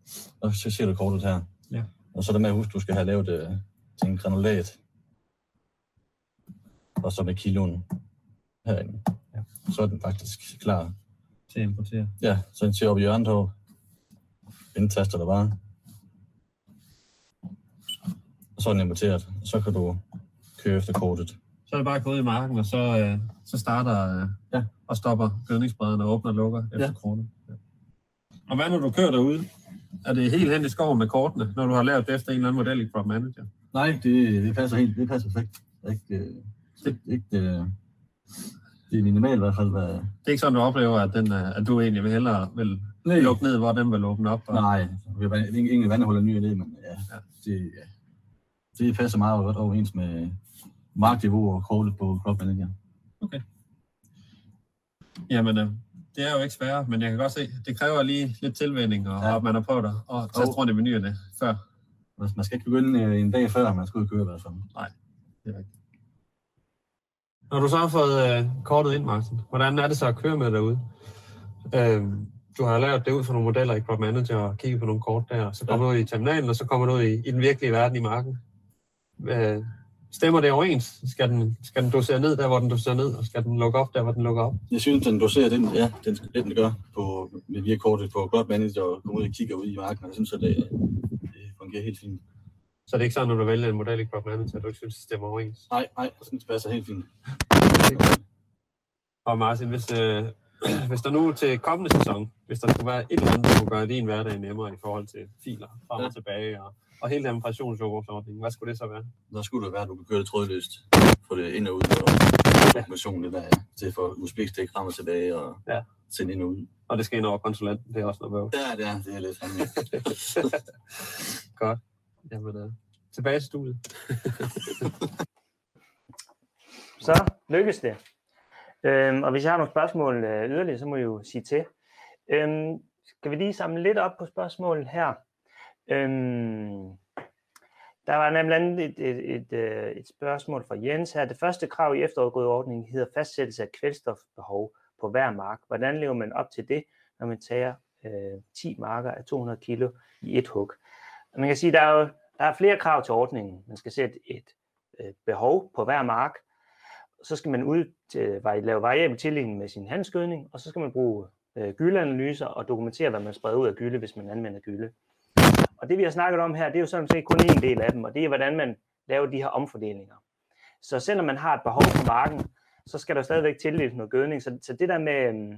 og så ser du kortet her. Ja. Og så er det med at huske, du skal have lavet det til en granulat, og så med kiloen herinde. Ja. Så er den faktisk klar Til at importere. Ja, så den ser op i hjørnet her. Indtaster der bare. Og så er den importeret. Så kan du køre efter kortet. Så er det bare at gå ud i marken, og så, øh, så starter øh, Ja. og stopper gødningsbredden og åbner og lukker efter Ja. kortet. Ja. Og hvad når du kører derude? Er det helt hen i skoven med kortene, når du har lavet det efter en eller anden model i Crop Manager? Nej, det, det passer helt. Det passer perfekt. Er ikke, øh, ikke, øh, det er minimalt i hvert fald. Hvad... Det er ikke sådan, du oplever, at, den, øh, at du egentlig vil hellere vil Nej. lukke ned, hvor den vil åbne op. Og... Nej, vi har ingen, vandhuller ny idé, men ja, Ja. det, ja. det passer meget godt overens med markniveau og kortet på Crop Manager. Jamen, øh, det er jo ikke sværere, men jeg kan godt se, det kræver lige lidt tilvænning, og, Ja. at man har prøvet at og taste Jo. rundt i menuerne før. Man skal ikke begynde øh, en dag før, man skal ud og køre i hvert fald. Det er rigtigt. Når du så har fået øh, kortet ind, Martin, hvordan er det så at køre med derude? Øh, du har lavet det ud fra nogle modeller i Crop Manager og kigget på nogle kort der, så kommer du ud i terminalen, og så kommer du ud i, i den virkelige verden i marken. Øh, stemmer det overens? Skal den, skal den dosere ned der, hvor den doserer ned, og skal den lukke op der, hvor den lukker op? Jeg synes, den doserer den, ja, den, det, den gør på, med via kortet på Crop Manager og kommer ud og kigger ud i marken, og jeg synes, at det, det fungerer helt fint. Så det er ikke sådan, når du vælger en model i Crop Manager, du ikke synes, det stemmer overens. Nej, nej, jeg synes, det passer helt fint. Og Martin, hvis, øh, hvis der nu til kommende sæson, hvis der skulle være et eller andet, der kunne gøre din hverdag nemmere i forhold til filer frem og Ja. tilbage, og, og hele den præcisionsoverordning, hvad skulle det så være? Der skulle det være, at du kan køre det trådløst. Få det ind og ud, og information det der, ja, til at få USB-stik frem og tilbage, og Ja. sende ind og ud. Og det skal ind over konsulenten, det er også noget bøvl. Ja, det er, det er lidt fandme. Godt. Jamen, øh, tilbage til studiet. Så lykkes det. Øhm, og hvis jeg har nogle spørgsmål øh, yderligere, så må I jo sige til. Øhm, skal vi lige samle lidt op på spørgsmålet her? Øhm, der var nemlig andet et, et, et, øh, et spørgsmål fra Jens her. Det første krav i efterafgrødeordningen hedder fastsættelse af kvælstofbehov på hver mark. Hvordan lever man op til det, når man tager øh, 10 marker af 200 kilo i et hug? Man kan sige, der er jo der er flere krav til ordningen. Man skal sætte et, øh, behov på hver mark, så skal man ud til, lave variabel tildeling med sin handskydning, og så skal man bruge øh, gyldeanalyser og dokumentere, hvad man spreder ud af gylde, hvis man anvender gylde. Og det vi har snakket om her, det er jo sådan set kun en del af dem, og det er, hvordan man laver de her omfordelinger. Så selvom man har et behov på marken, så skal der stadigvæk tildeles noget gødning. Så, så det der med, øh,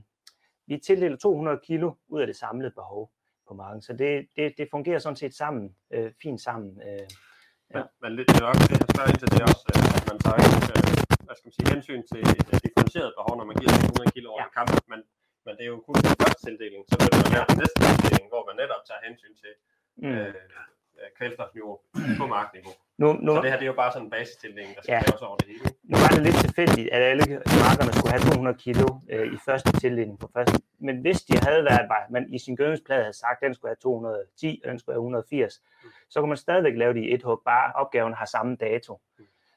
vi tildeler 200 kilo ud af det samlede behov på marken. Så det, det, det fungerer sådan set sammen, øh, fint sammen. Øh, Men, men det det er nok det, jeg spørger ind til, det er også, øh, at man tager ikke, øh, hvad skal man sige, hensyn til et et differentieret behov, når man giver 100 kilo over Ja. kamp, men, men det er jo kun den første tildeling, så vil man lave den næste tildeling, hvor man netop tager hensyn til mm. øh, øh, kvælstofniveau på markniveau. nu, nu, Så det her det er jo bare sådan en basistildeling, der skal Ja. laves over det hele. Nu var det lidt tilfældigt, at alle markerne skulle have 200 kilo øh, i første tildeling på første. Men hvis de havde været, var, man i sin gødningsplade havde sagt, at den skulle have 210, og den skulle have 180, så kunne man stadigvæk lave det i et hug, bare opgaven har samme dato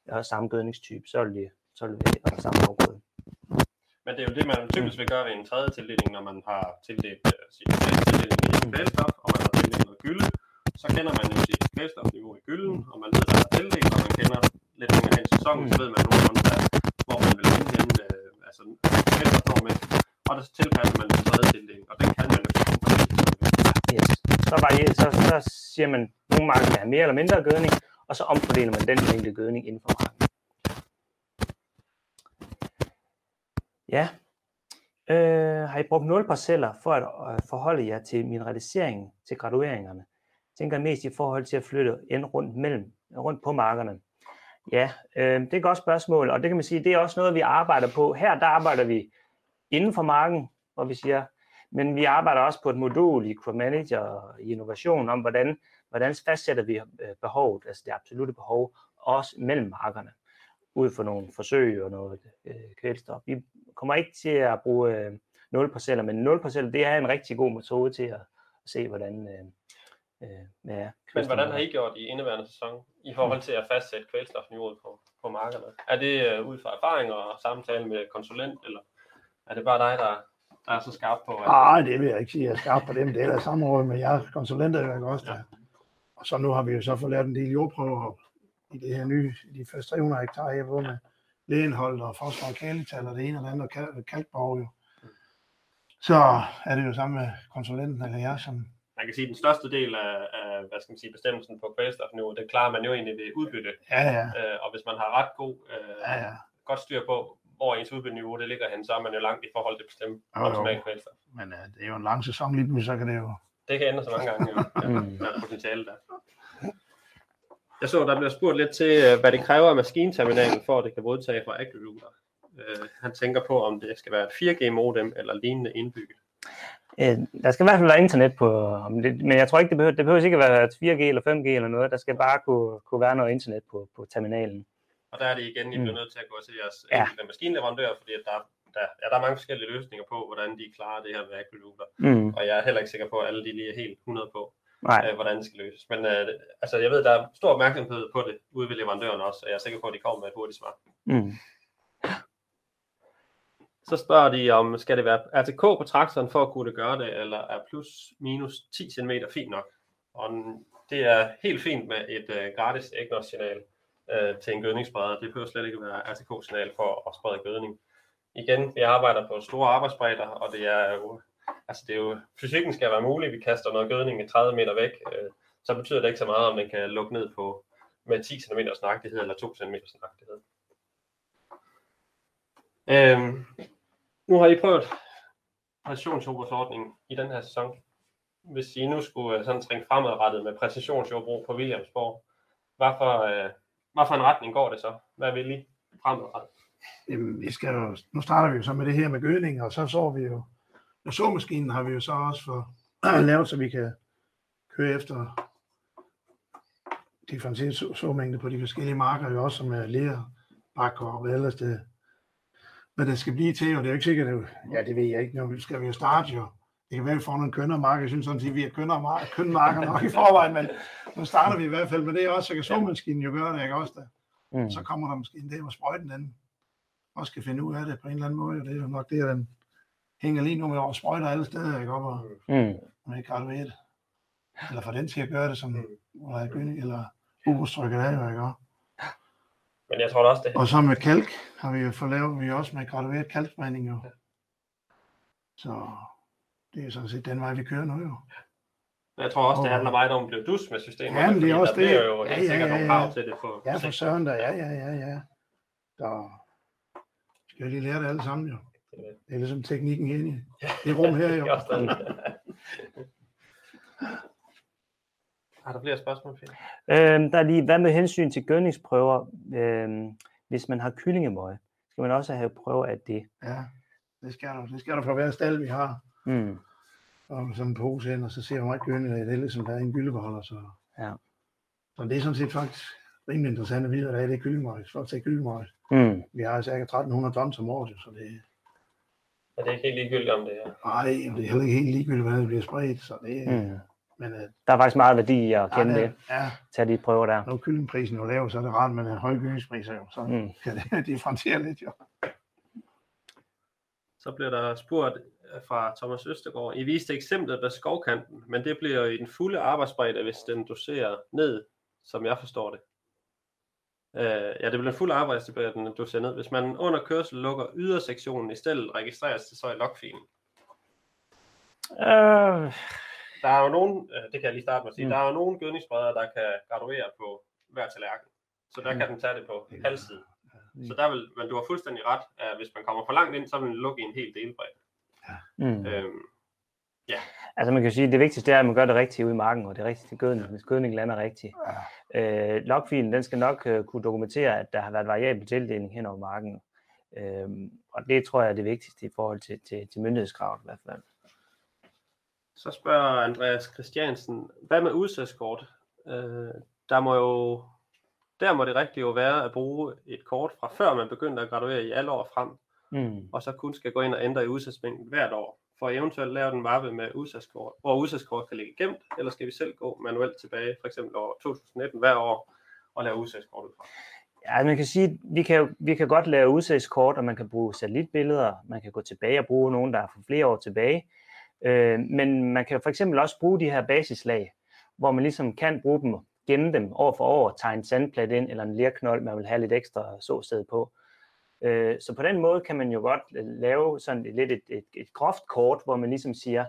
og samme gødningstype, så vil det, så vil det være samme afgrøde. Men det er jo det, man typisk vil gøre ved en tredje tildeling, når man har tildelt øh, sin tildeling i kvælstof, og man har tildelt noget gylde. Så kender man jo sit kvælstofniveau i gylden, og man ved, der er tildelt, og man kender lidt længere hen i sæsonen, så ved man nogenlunde, hvor man vil finde henne, øh, altså kvælstofnormæssigt. Og der tilpasser man den tredje tildeling, og den kan man jo Yes. Så, varierer, så, så siger man, at nogle marker skal have mere eller mindre gødning, og så omfordeler man den mængde gødning inden for marken. Ja. Øh, har I brugt 0 parceller for at øh, forholde jer til mineraliseringen, til gradueringerne? Tænker mest i forhold til at flytte ind rundt mellem, rundt på markerne. Ja, øh, det er et godt spørgsmål, og det kan man sige, det er også noget, vi arbejder på. Her der arbejder vi inden for marken, hvor vi siger, men vi arbejder også på et modul i Crew Manager og i innovation om, hvordan, hvordan fastsætter vi øh, behovet, altså det absolute behov, også mellem markerne, ud for nogle forsøg og noget øh, kvælstof. Vi kommer ikke til at bruge øh, 0 parceller, men 0 parceller, det er en rigtig god metode til at, at se, hvordan øh, øh, ja, Men hvordan har I gjort i indeværende sæson i forhold til at fastsætte kvælstofniveauet på, på markerne? Er det øh, ud fra erfaring og samtale med konsulent, eller er det bare dig, der, der er så skarp på? At... Nej, det vil jeg ikke sige, jeg er skarp på dem. Det er der samråd med jeres konsulenter, der også der. Og så nu har vi jo så fået lavet en del jordprøver i det her nye, i de første 300 hektar, jeg både med lægenhold og fosfor og kalital og det ene det andet og kalk- kalkborg jo. Så er det jo sammen med konsulenten eller jer, som Man kan sige, at den største del af, af hvad skal man sige, bestemmelsen på kvælstofniveau, det klarer man jo egentlig ved udbytte. ja, ja, Øh, og hvis man har ret god, øh, ja, ja. godt styr på, hvor ens udbytteniveau det ligger hen, så er man jo langt i forhold til at bestemme Jo, jo. optimal kvælstof. Men uh, det er jo en lang sæson lige nu, så kan det jo... Det kan ændre sig mange gange, jo. Ja, Mm. der er potentiale der. Jeg så, der bliver spurgt lidt til, øh, hvad det kræver af maskinterminalen, for at det kan modtage fra AgriRouter. Øh, han tænker på, om det skal være et 4G-modem eller lignende indbygget. Øh, der skal i hvert fald være internet på, men jeg tror ikke, det behøver, det behøver ikke at være 4G eller 5G eller noget. Der skal bare kunne, kunne være noget internet på, på terminalen. Og der er det igen, I bliver Mm. nødt til at gå til jeres Ja. maskinleverandør, fordi at der, der, ja, der er mange forskellige løsninger på, hvordan de klarer det her med AgriRouter. Mm, Og jeg er heller ikke sikker på, at alle de lige er helt 100 på, nej, øh, hvordan det skal løses. Men øh, altså, jeg ved, der er stor opmærksomhed på det ude ved leverandøren også, og jeg er sikker på, at de kommer med et hurtigt svar. mm. Så spørger de, om skal det være RTK på traktoren for at kunne gøre det, eller er plus minus 10 cm fint nok? Og det er helt fint med et øh, gratis EGNOS-signal øh, til en gødningsspreder. Det behøver slet ikke være RTK-signal for at sprede gødning. Igen, vi arbejder på store arbejdsbredder, og det er jo, altså det er jo, fysikken skal være mulig. Vi kaster noget gødning 30 meter væk, øh, så betyder det ikke så meget, om den kan lukke ned på med 10 cm nøjagtighed eller 2 cm nøjagtighed. Øhm, nu har I prøvet præcisionsjordbrugsordningen i den her sæson. Hvis I nu skulle øh, sådan trænge fremadrettet med præcisionsjordbrug på Williamsborg, hvad for, øh, hvad for en retning går det så? Hvad vil I fremadrettet? Jamen, vi skal jo, nu starter vi jo så med det her med gødning, og så så vi jo, med såmaskinen har vi jo så også for, lavet, så vi kan køre efter differentieret så, såmængde på de forskellige marker, jo også med ler, bakker og hvad ellers det, hvad det skal blive til, og det er jo ikke sikkert, at, ja, det ved jeg ikke, nu skal vi jo starte jo. Det kan være, at vi får nogle kønnermarker. Jeg synes sådan set, at vi har kønnermarker, kønnermarker nok i forvejen, men nu starter vi i hvert fald med det også, så kan såmaskinen jo gøre det, ikke også? Der. Mm. Så kommer der måske en dag, hvor sprøjten den også kan finde ud af det på en eller anden måde. og Det er jo nok det, at den hænger lige nu med over sprøjter alle steder, ikke op og Mm. med gradueret. Eller for den til at gøre det, som hvor der er gødning, eller ubrugstrykket af, jo, ikke også? Men jeg tror da også, det Og så med kalk har vi jo fået lavet, vi jo også med gradueret kalksprægning jo. Så det er sådan set den vej, vi kører nu jo. jeg tror også, det handler meget om at blive dus med systemet. Ja, men det er også der bliver det. jo Ja, helt ja, sikkert ja, nogle ja. krav til det på Ja, for søren da, ja, ja, ja, ja. Så skal vi lige lære det alle sammen jo. Det er ligesom teknikken ind i det rum her Det jo. er også. Har der flere spørgsmål, Fie? Øhm, der er lige, hvad med hensyn til gødningsprøver? Øhm, hvis man har kyllingemøg, skal man også have prøver af det? Ja, det skal der. Det skal der for hver stald, vi har. Mm. Og sådan en pose ind, og så ser vi meget gødning, det er ligesom der er en gyldebeholder. Så. Ja. så det er sådan set faktisk rimelig interessant at vide, hvad det er, det er kyllingemøg. Så til kyllingemøg. Mm. Vi har cirka 1300 tons om året, så det, Er det ikke helt ligegyldigt, om det er? nej, det er heller ikke helt ligegyldigt, hvordan det bliver spredt. Så det, Mm. Men øh, Der er faktisk meget værdi i at kende ja, det. Ja, Tag de prøver der. nu er kyllingprisen jo lav, så er det rart med høje gødningspriser jo. Så Mm. kan det differentiere lidt jo. Så bliver der spurgt øh, fra Thomas Østergaard. I viste eksemplet med skovkanten, men det bliver i den fulde arbejdsbredde, hvis den doserer ned, som jeg forstår det. Øh, ja, det bliver en fuld arbejdsbredde, den doserer ned. Hvis man under kørsel lukker ydersektionen i stedet, registreres det så i logfilen. Øh, Der er jo nogen, øh, det kan jeg lige starte med at sige, Mm. der er jo nogle gødningsbredder, der kan graduere på hver tallerken. Så der Mm. kan den tage det på Ja. halv side. Så der vil, men du har fuldstændig ret, at hvis man kommer for langt ind, så vil den lukke i en hel delbredde. mm. Øhm, Altså man kan sige, at det vigtigste er, at man gør det rigtigt ude i marken, og det rigtige gødning, hvis gødningen lander rigtigt. Øh, logfilen, den skal nok øh, kunne dokumentere, at der har været variabel tildeling hen over marken. Øh, og det tror jeg er det vigtigste i forhold til, til, til myndighedskravet i hvert fald. Så spørger Andreas Christiansen, hvad med udsatskort? Øh, der må jo, der må det rigtige jo være at bruge et kort fra før man begyndte at graduere i alle år frem, Mm. og så kun skal gå ind og ændre i udsatsmængden hvert år, for eventuelt lave den mappe med udsatskort, hvor udsatskort kan ligge gemt, eller skal vi selv gå manuelt tilbage, for eksempel over 2019 hver år, og lave udsatskort ud fra. Ja, man kan sige, at vi kan, vi kan godt lave udsigtskort, og man kan bruge satellitbilleder, man kan gå tilbage og bruge nogle, der er for flere år tilbage. Øh, men man kan for eksempel også bruge de her basislag, hvor man ligesom kan bruge dem, gemme dem år for år, tegne en sandplat ind, eller en lerknold, man vil have lidt ekstra såsted på. Øh, så på den måde kan man jo godt øh, lave sådan lidt et, et, et groft kort, hvor man ligesom siger,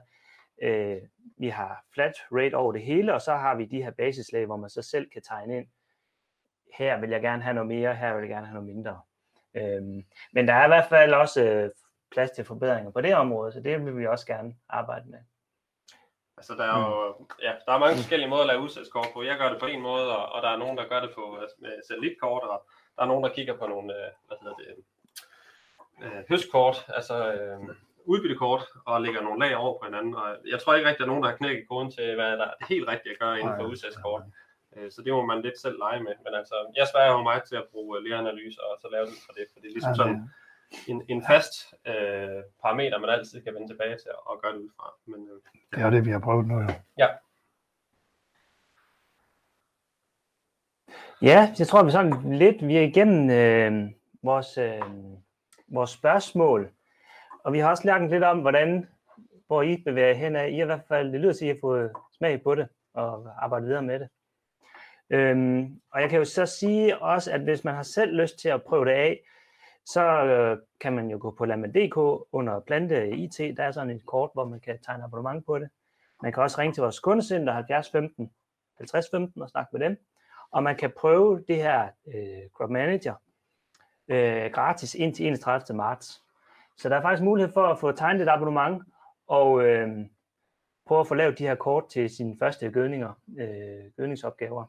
øh, vi har flat rate over det hele, og så har vi de her basislag, hvor man så selv kan tegne ind, her vil jeg gerne have noget mere, her vil jeg gerne have noget mindre. Øhm, men der er i hvert fald også øh, plads til forbedringer på det område, så det vil vi også gerne arbejde med. Altså, der er jo ja, der er mange forskellige måder at lave udsatskort på. Jeg gør det på en måde, og, og der er nogen, der gør det på med satellitkort, og der er nogen, der kigger på nogle, øh, hvad hedder det, øh, høstkort, altså øh, udbyttekort, og lægger nogle lag over på hinanden. Og jeg tror ikke rigtig, der er nogen, der har knækket koden til, hvad der er det helt rigtige at gøre inden for udsatskort. Øh, Så det må man lidt selv lege med. Men altså, jeg sværger jo mig til at bruge læreanalyser og så lave det for det, for det er ligesom sådan en, en fast øh, parameter, man altid kan vende tilbage til og gøre det ud fra. Men, øh, Det er det, vi har prøvet nu. Jo. Ja, jeg tror, vi sådan lidt, vi er igennem øh, vores, øh, vores spørgsmål, og vi har også lært lidt om, hvordan, hvor I bevæger hen af. I har i hvert fald, det lyder til, at I har fået smag på det, og arbejdet videre med det. Øhm, og jeg kan jo så sige også, at hvis man har selv lyst til at prøve det af, så øh, kan man jo gå på Lama.dk under Plante IT. Der er sådan et kort, hvor man kan tegne abonnement på det. Man kan også ringe til vores kundecenter 70 15 50 15 og snakke med dem. Og man kan prøve det her øh, Crop Manager øh, gratis indtil 31. marts. Så der er faktisk mulighed for at få tegnet et abonnement og øh, prøve at få lavet de her kort til sine første gødninger, øh, gødningsopgaver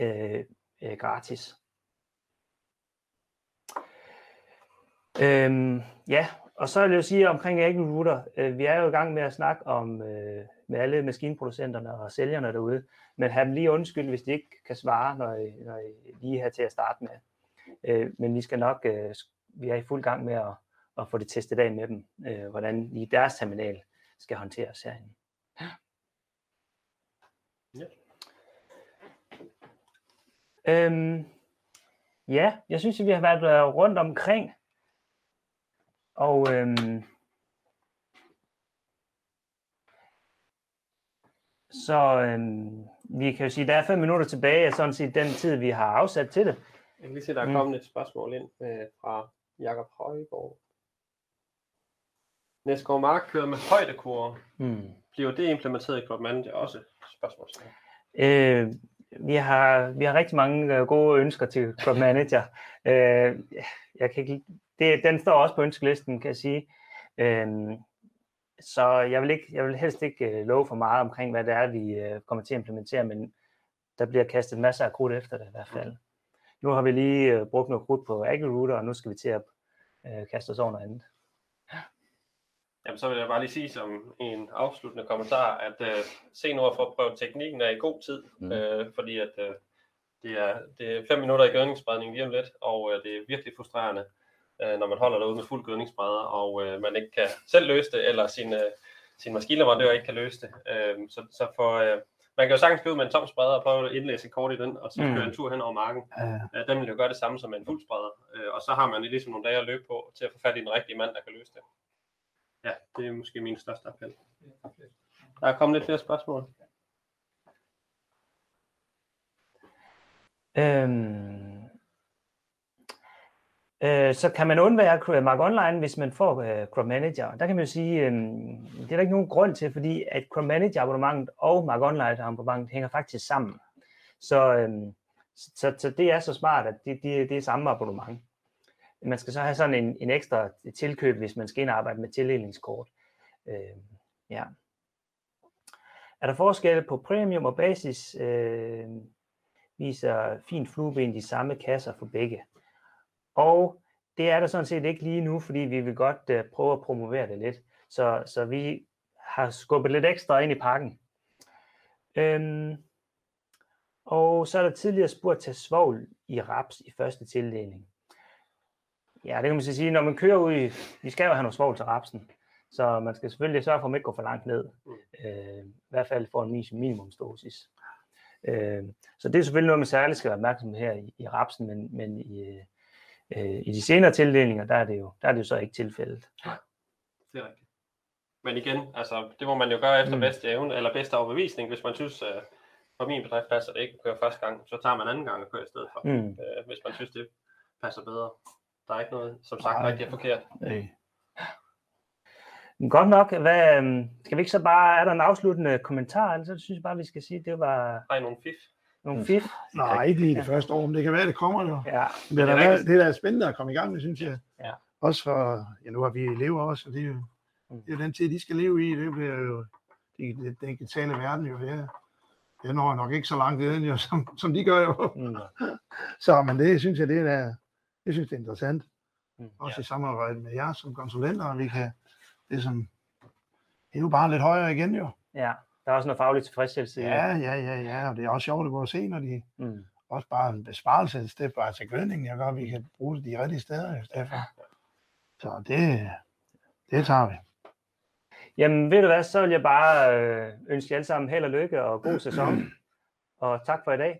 øh, øh, gratis. Øhm, ja, og så vil jeg sige omkring AgriRouter, øh, vi er jo i gang med at snakke om øh, med alle maskinproducenterne og sælgerne derude, men have dem lige undskyld, hvis de ikke kan svare, når I, når I lige her til at starte med. Øh, men vi skal nok, øh, vi er i fuld gang med at, at få det testet af med dem, øh, hvordan lige deres terminal skal håndteres herinde. Ja. Øhm, ja, jeg synes, at vi har været øh, rundt omkring. Og øhm, så øhm, vi kan jo sige, at der er fem minutter tilbage af sådan set den tid, vi har afsat til det. Jeg kan lige se, der er Mm. kommet et spørgsmål ind øh, fra Jakob Højgaard. Næsgaard Mark kører med højdekurve. Hmm. Bliver det implementeret i Crop Manager også? Spørgsmål. Øh, vi, har, vi har rigtig mange øh, gode ønsker til Crop Manager. Øh, jeg kan ikke, det, den står også på ønskelisten, kan jeg sige. Øh, så jeg vil, ikke, jeg vil helst ikke øh, love for meget omkring, hvad det er, vi øh, kommer til at implementere, men der bliver kastet masser af krudt efter det i hvert fald. Nu har vi lige øh, brugt noget krudt på AgriRouter, og nu skal vi til at øh, kaste os over noget andet. Jamen, så vil jeg bare lige sige som en afsluttende kommentar, at øh, se nu at få prøvet teknikken er i god tid, mm. øh, fordi at øh, det, er, det er fem minutter i gødningsspredning lige om lidt, og øh, det er virkelig frustrerende, øh, når man holder derude med fuld gødningsspreder, og øh, man ikke kan selv løse det, eller sin, øh, sin maskinleverandør ikke kan løse det. Øh, så så for, øh, Man kan jo sagtens gå ud med en tom spreder og prøve at indlæse et kort i den, og så Mm. køre en tur hen over marken. Ja, Øh, Den vil jo gøre det samme som en fuld spreder. Øh, Og så har man ligesom nogle dage at løbe på til at få fat i den rigtige mand, der kan løse det. Ja, det er måske min største appel. Der er kommet lidt flere spørgsmål. Øhm, øh, så kan man undvære Mark Online, hvis man får øh, Manager. Der kan man jo sige, øh, det er der ikke nogen grund til, fordi at Chrome Manager abonnementet og Mark Online abonnementet hænger faktisk sammen. Så, øh, så, så det er så smart, at det, det, det er samme abonnement. Man skal så have sådan en, en ekstra tilkøb, hvis man skal ind og arbejde med tildelingskort. Øh, ja. Er der forskel på premium og basis? Øh, viser fint flueben de samme kasser for begge. Og det er der sådan set ikke lige nu, fordi vi vil godt uh, prøve at promovere det lidt. Så, så vi har skubbet lidt ekstra ind i pakken. Øhm, og så er der tidligere spurgt til svovl i raps i første tildeling. Ja, det kan man så sige, når man kører ud i, vi skal jo have noget svovl til rapsen, så man skal selvfølgelig sørge for, at man ikke går for langt ned. Øh, I hvert fald for en minimumsdosis. Øh, så det er selvfølgelig noget, man særligt skal være opmærksom her i, i rapsen, men, men i, øh, i de senere tildelinger, der er, det jo, der er det jo så ikke tilfældet. Det er rigtigt. Men igen, altså, det må man jo gøre efter Mm. bedste evne, eller bedste overbevisning. Hvis man synes, uh, for min bedrift passer det ikke at køre første gang, så tager man anden gang og kører i stedet for. Mm. Uh, hvis man synes, det passer bedre. Der er ikke noget, som sagt, Nej. rigtig er forkert. nej. Men godt nok, hvad, øhm, skal vi ikke så bare, er der en afsluttende kommentar, eller så synes jeg bare, vi skal sige, at det var Har I nogle fif? Nogle fif. Nej, ikke lige det første år, men det kan være, det kommer jo. Ja, Men det, er Det er det er spændende at komme i gang med, synes jeg. Ja. Også for, ja nu har vi elever også, og det er jo, Mm. det er jo den tid, de skal leve i. Det bliver jo det, det, den digitale verden jo. Det, det når nok ikke så langt ind, jo, som, som de gør jo. mm. Så, men det synes jeg, det er, jeg synes, det er interessant. Mm. Også ja. i samarbejde med jer som konsulenter, og vi kan det som, det er jo bare lidt højere igen jo. ja, der er også noget fagligt tilfredsstillelse i. Ja, ja, ja, ja, og det er også sjovt at gå og se, når de Mm. også bare en besparelse et sted, bare til gødningen, jeg gør, vi kan bruge det de rigtige steder i stedet for. Så det, det tager vi. Jamen, ved du hvad, så vil jeg bare øh, ønske jer alle sammen held og lykke og god sæson. Og tak for i dag.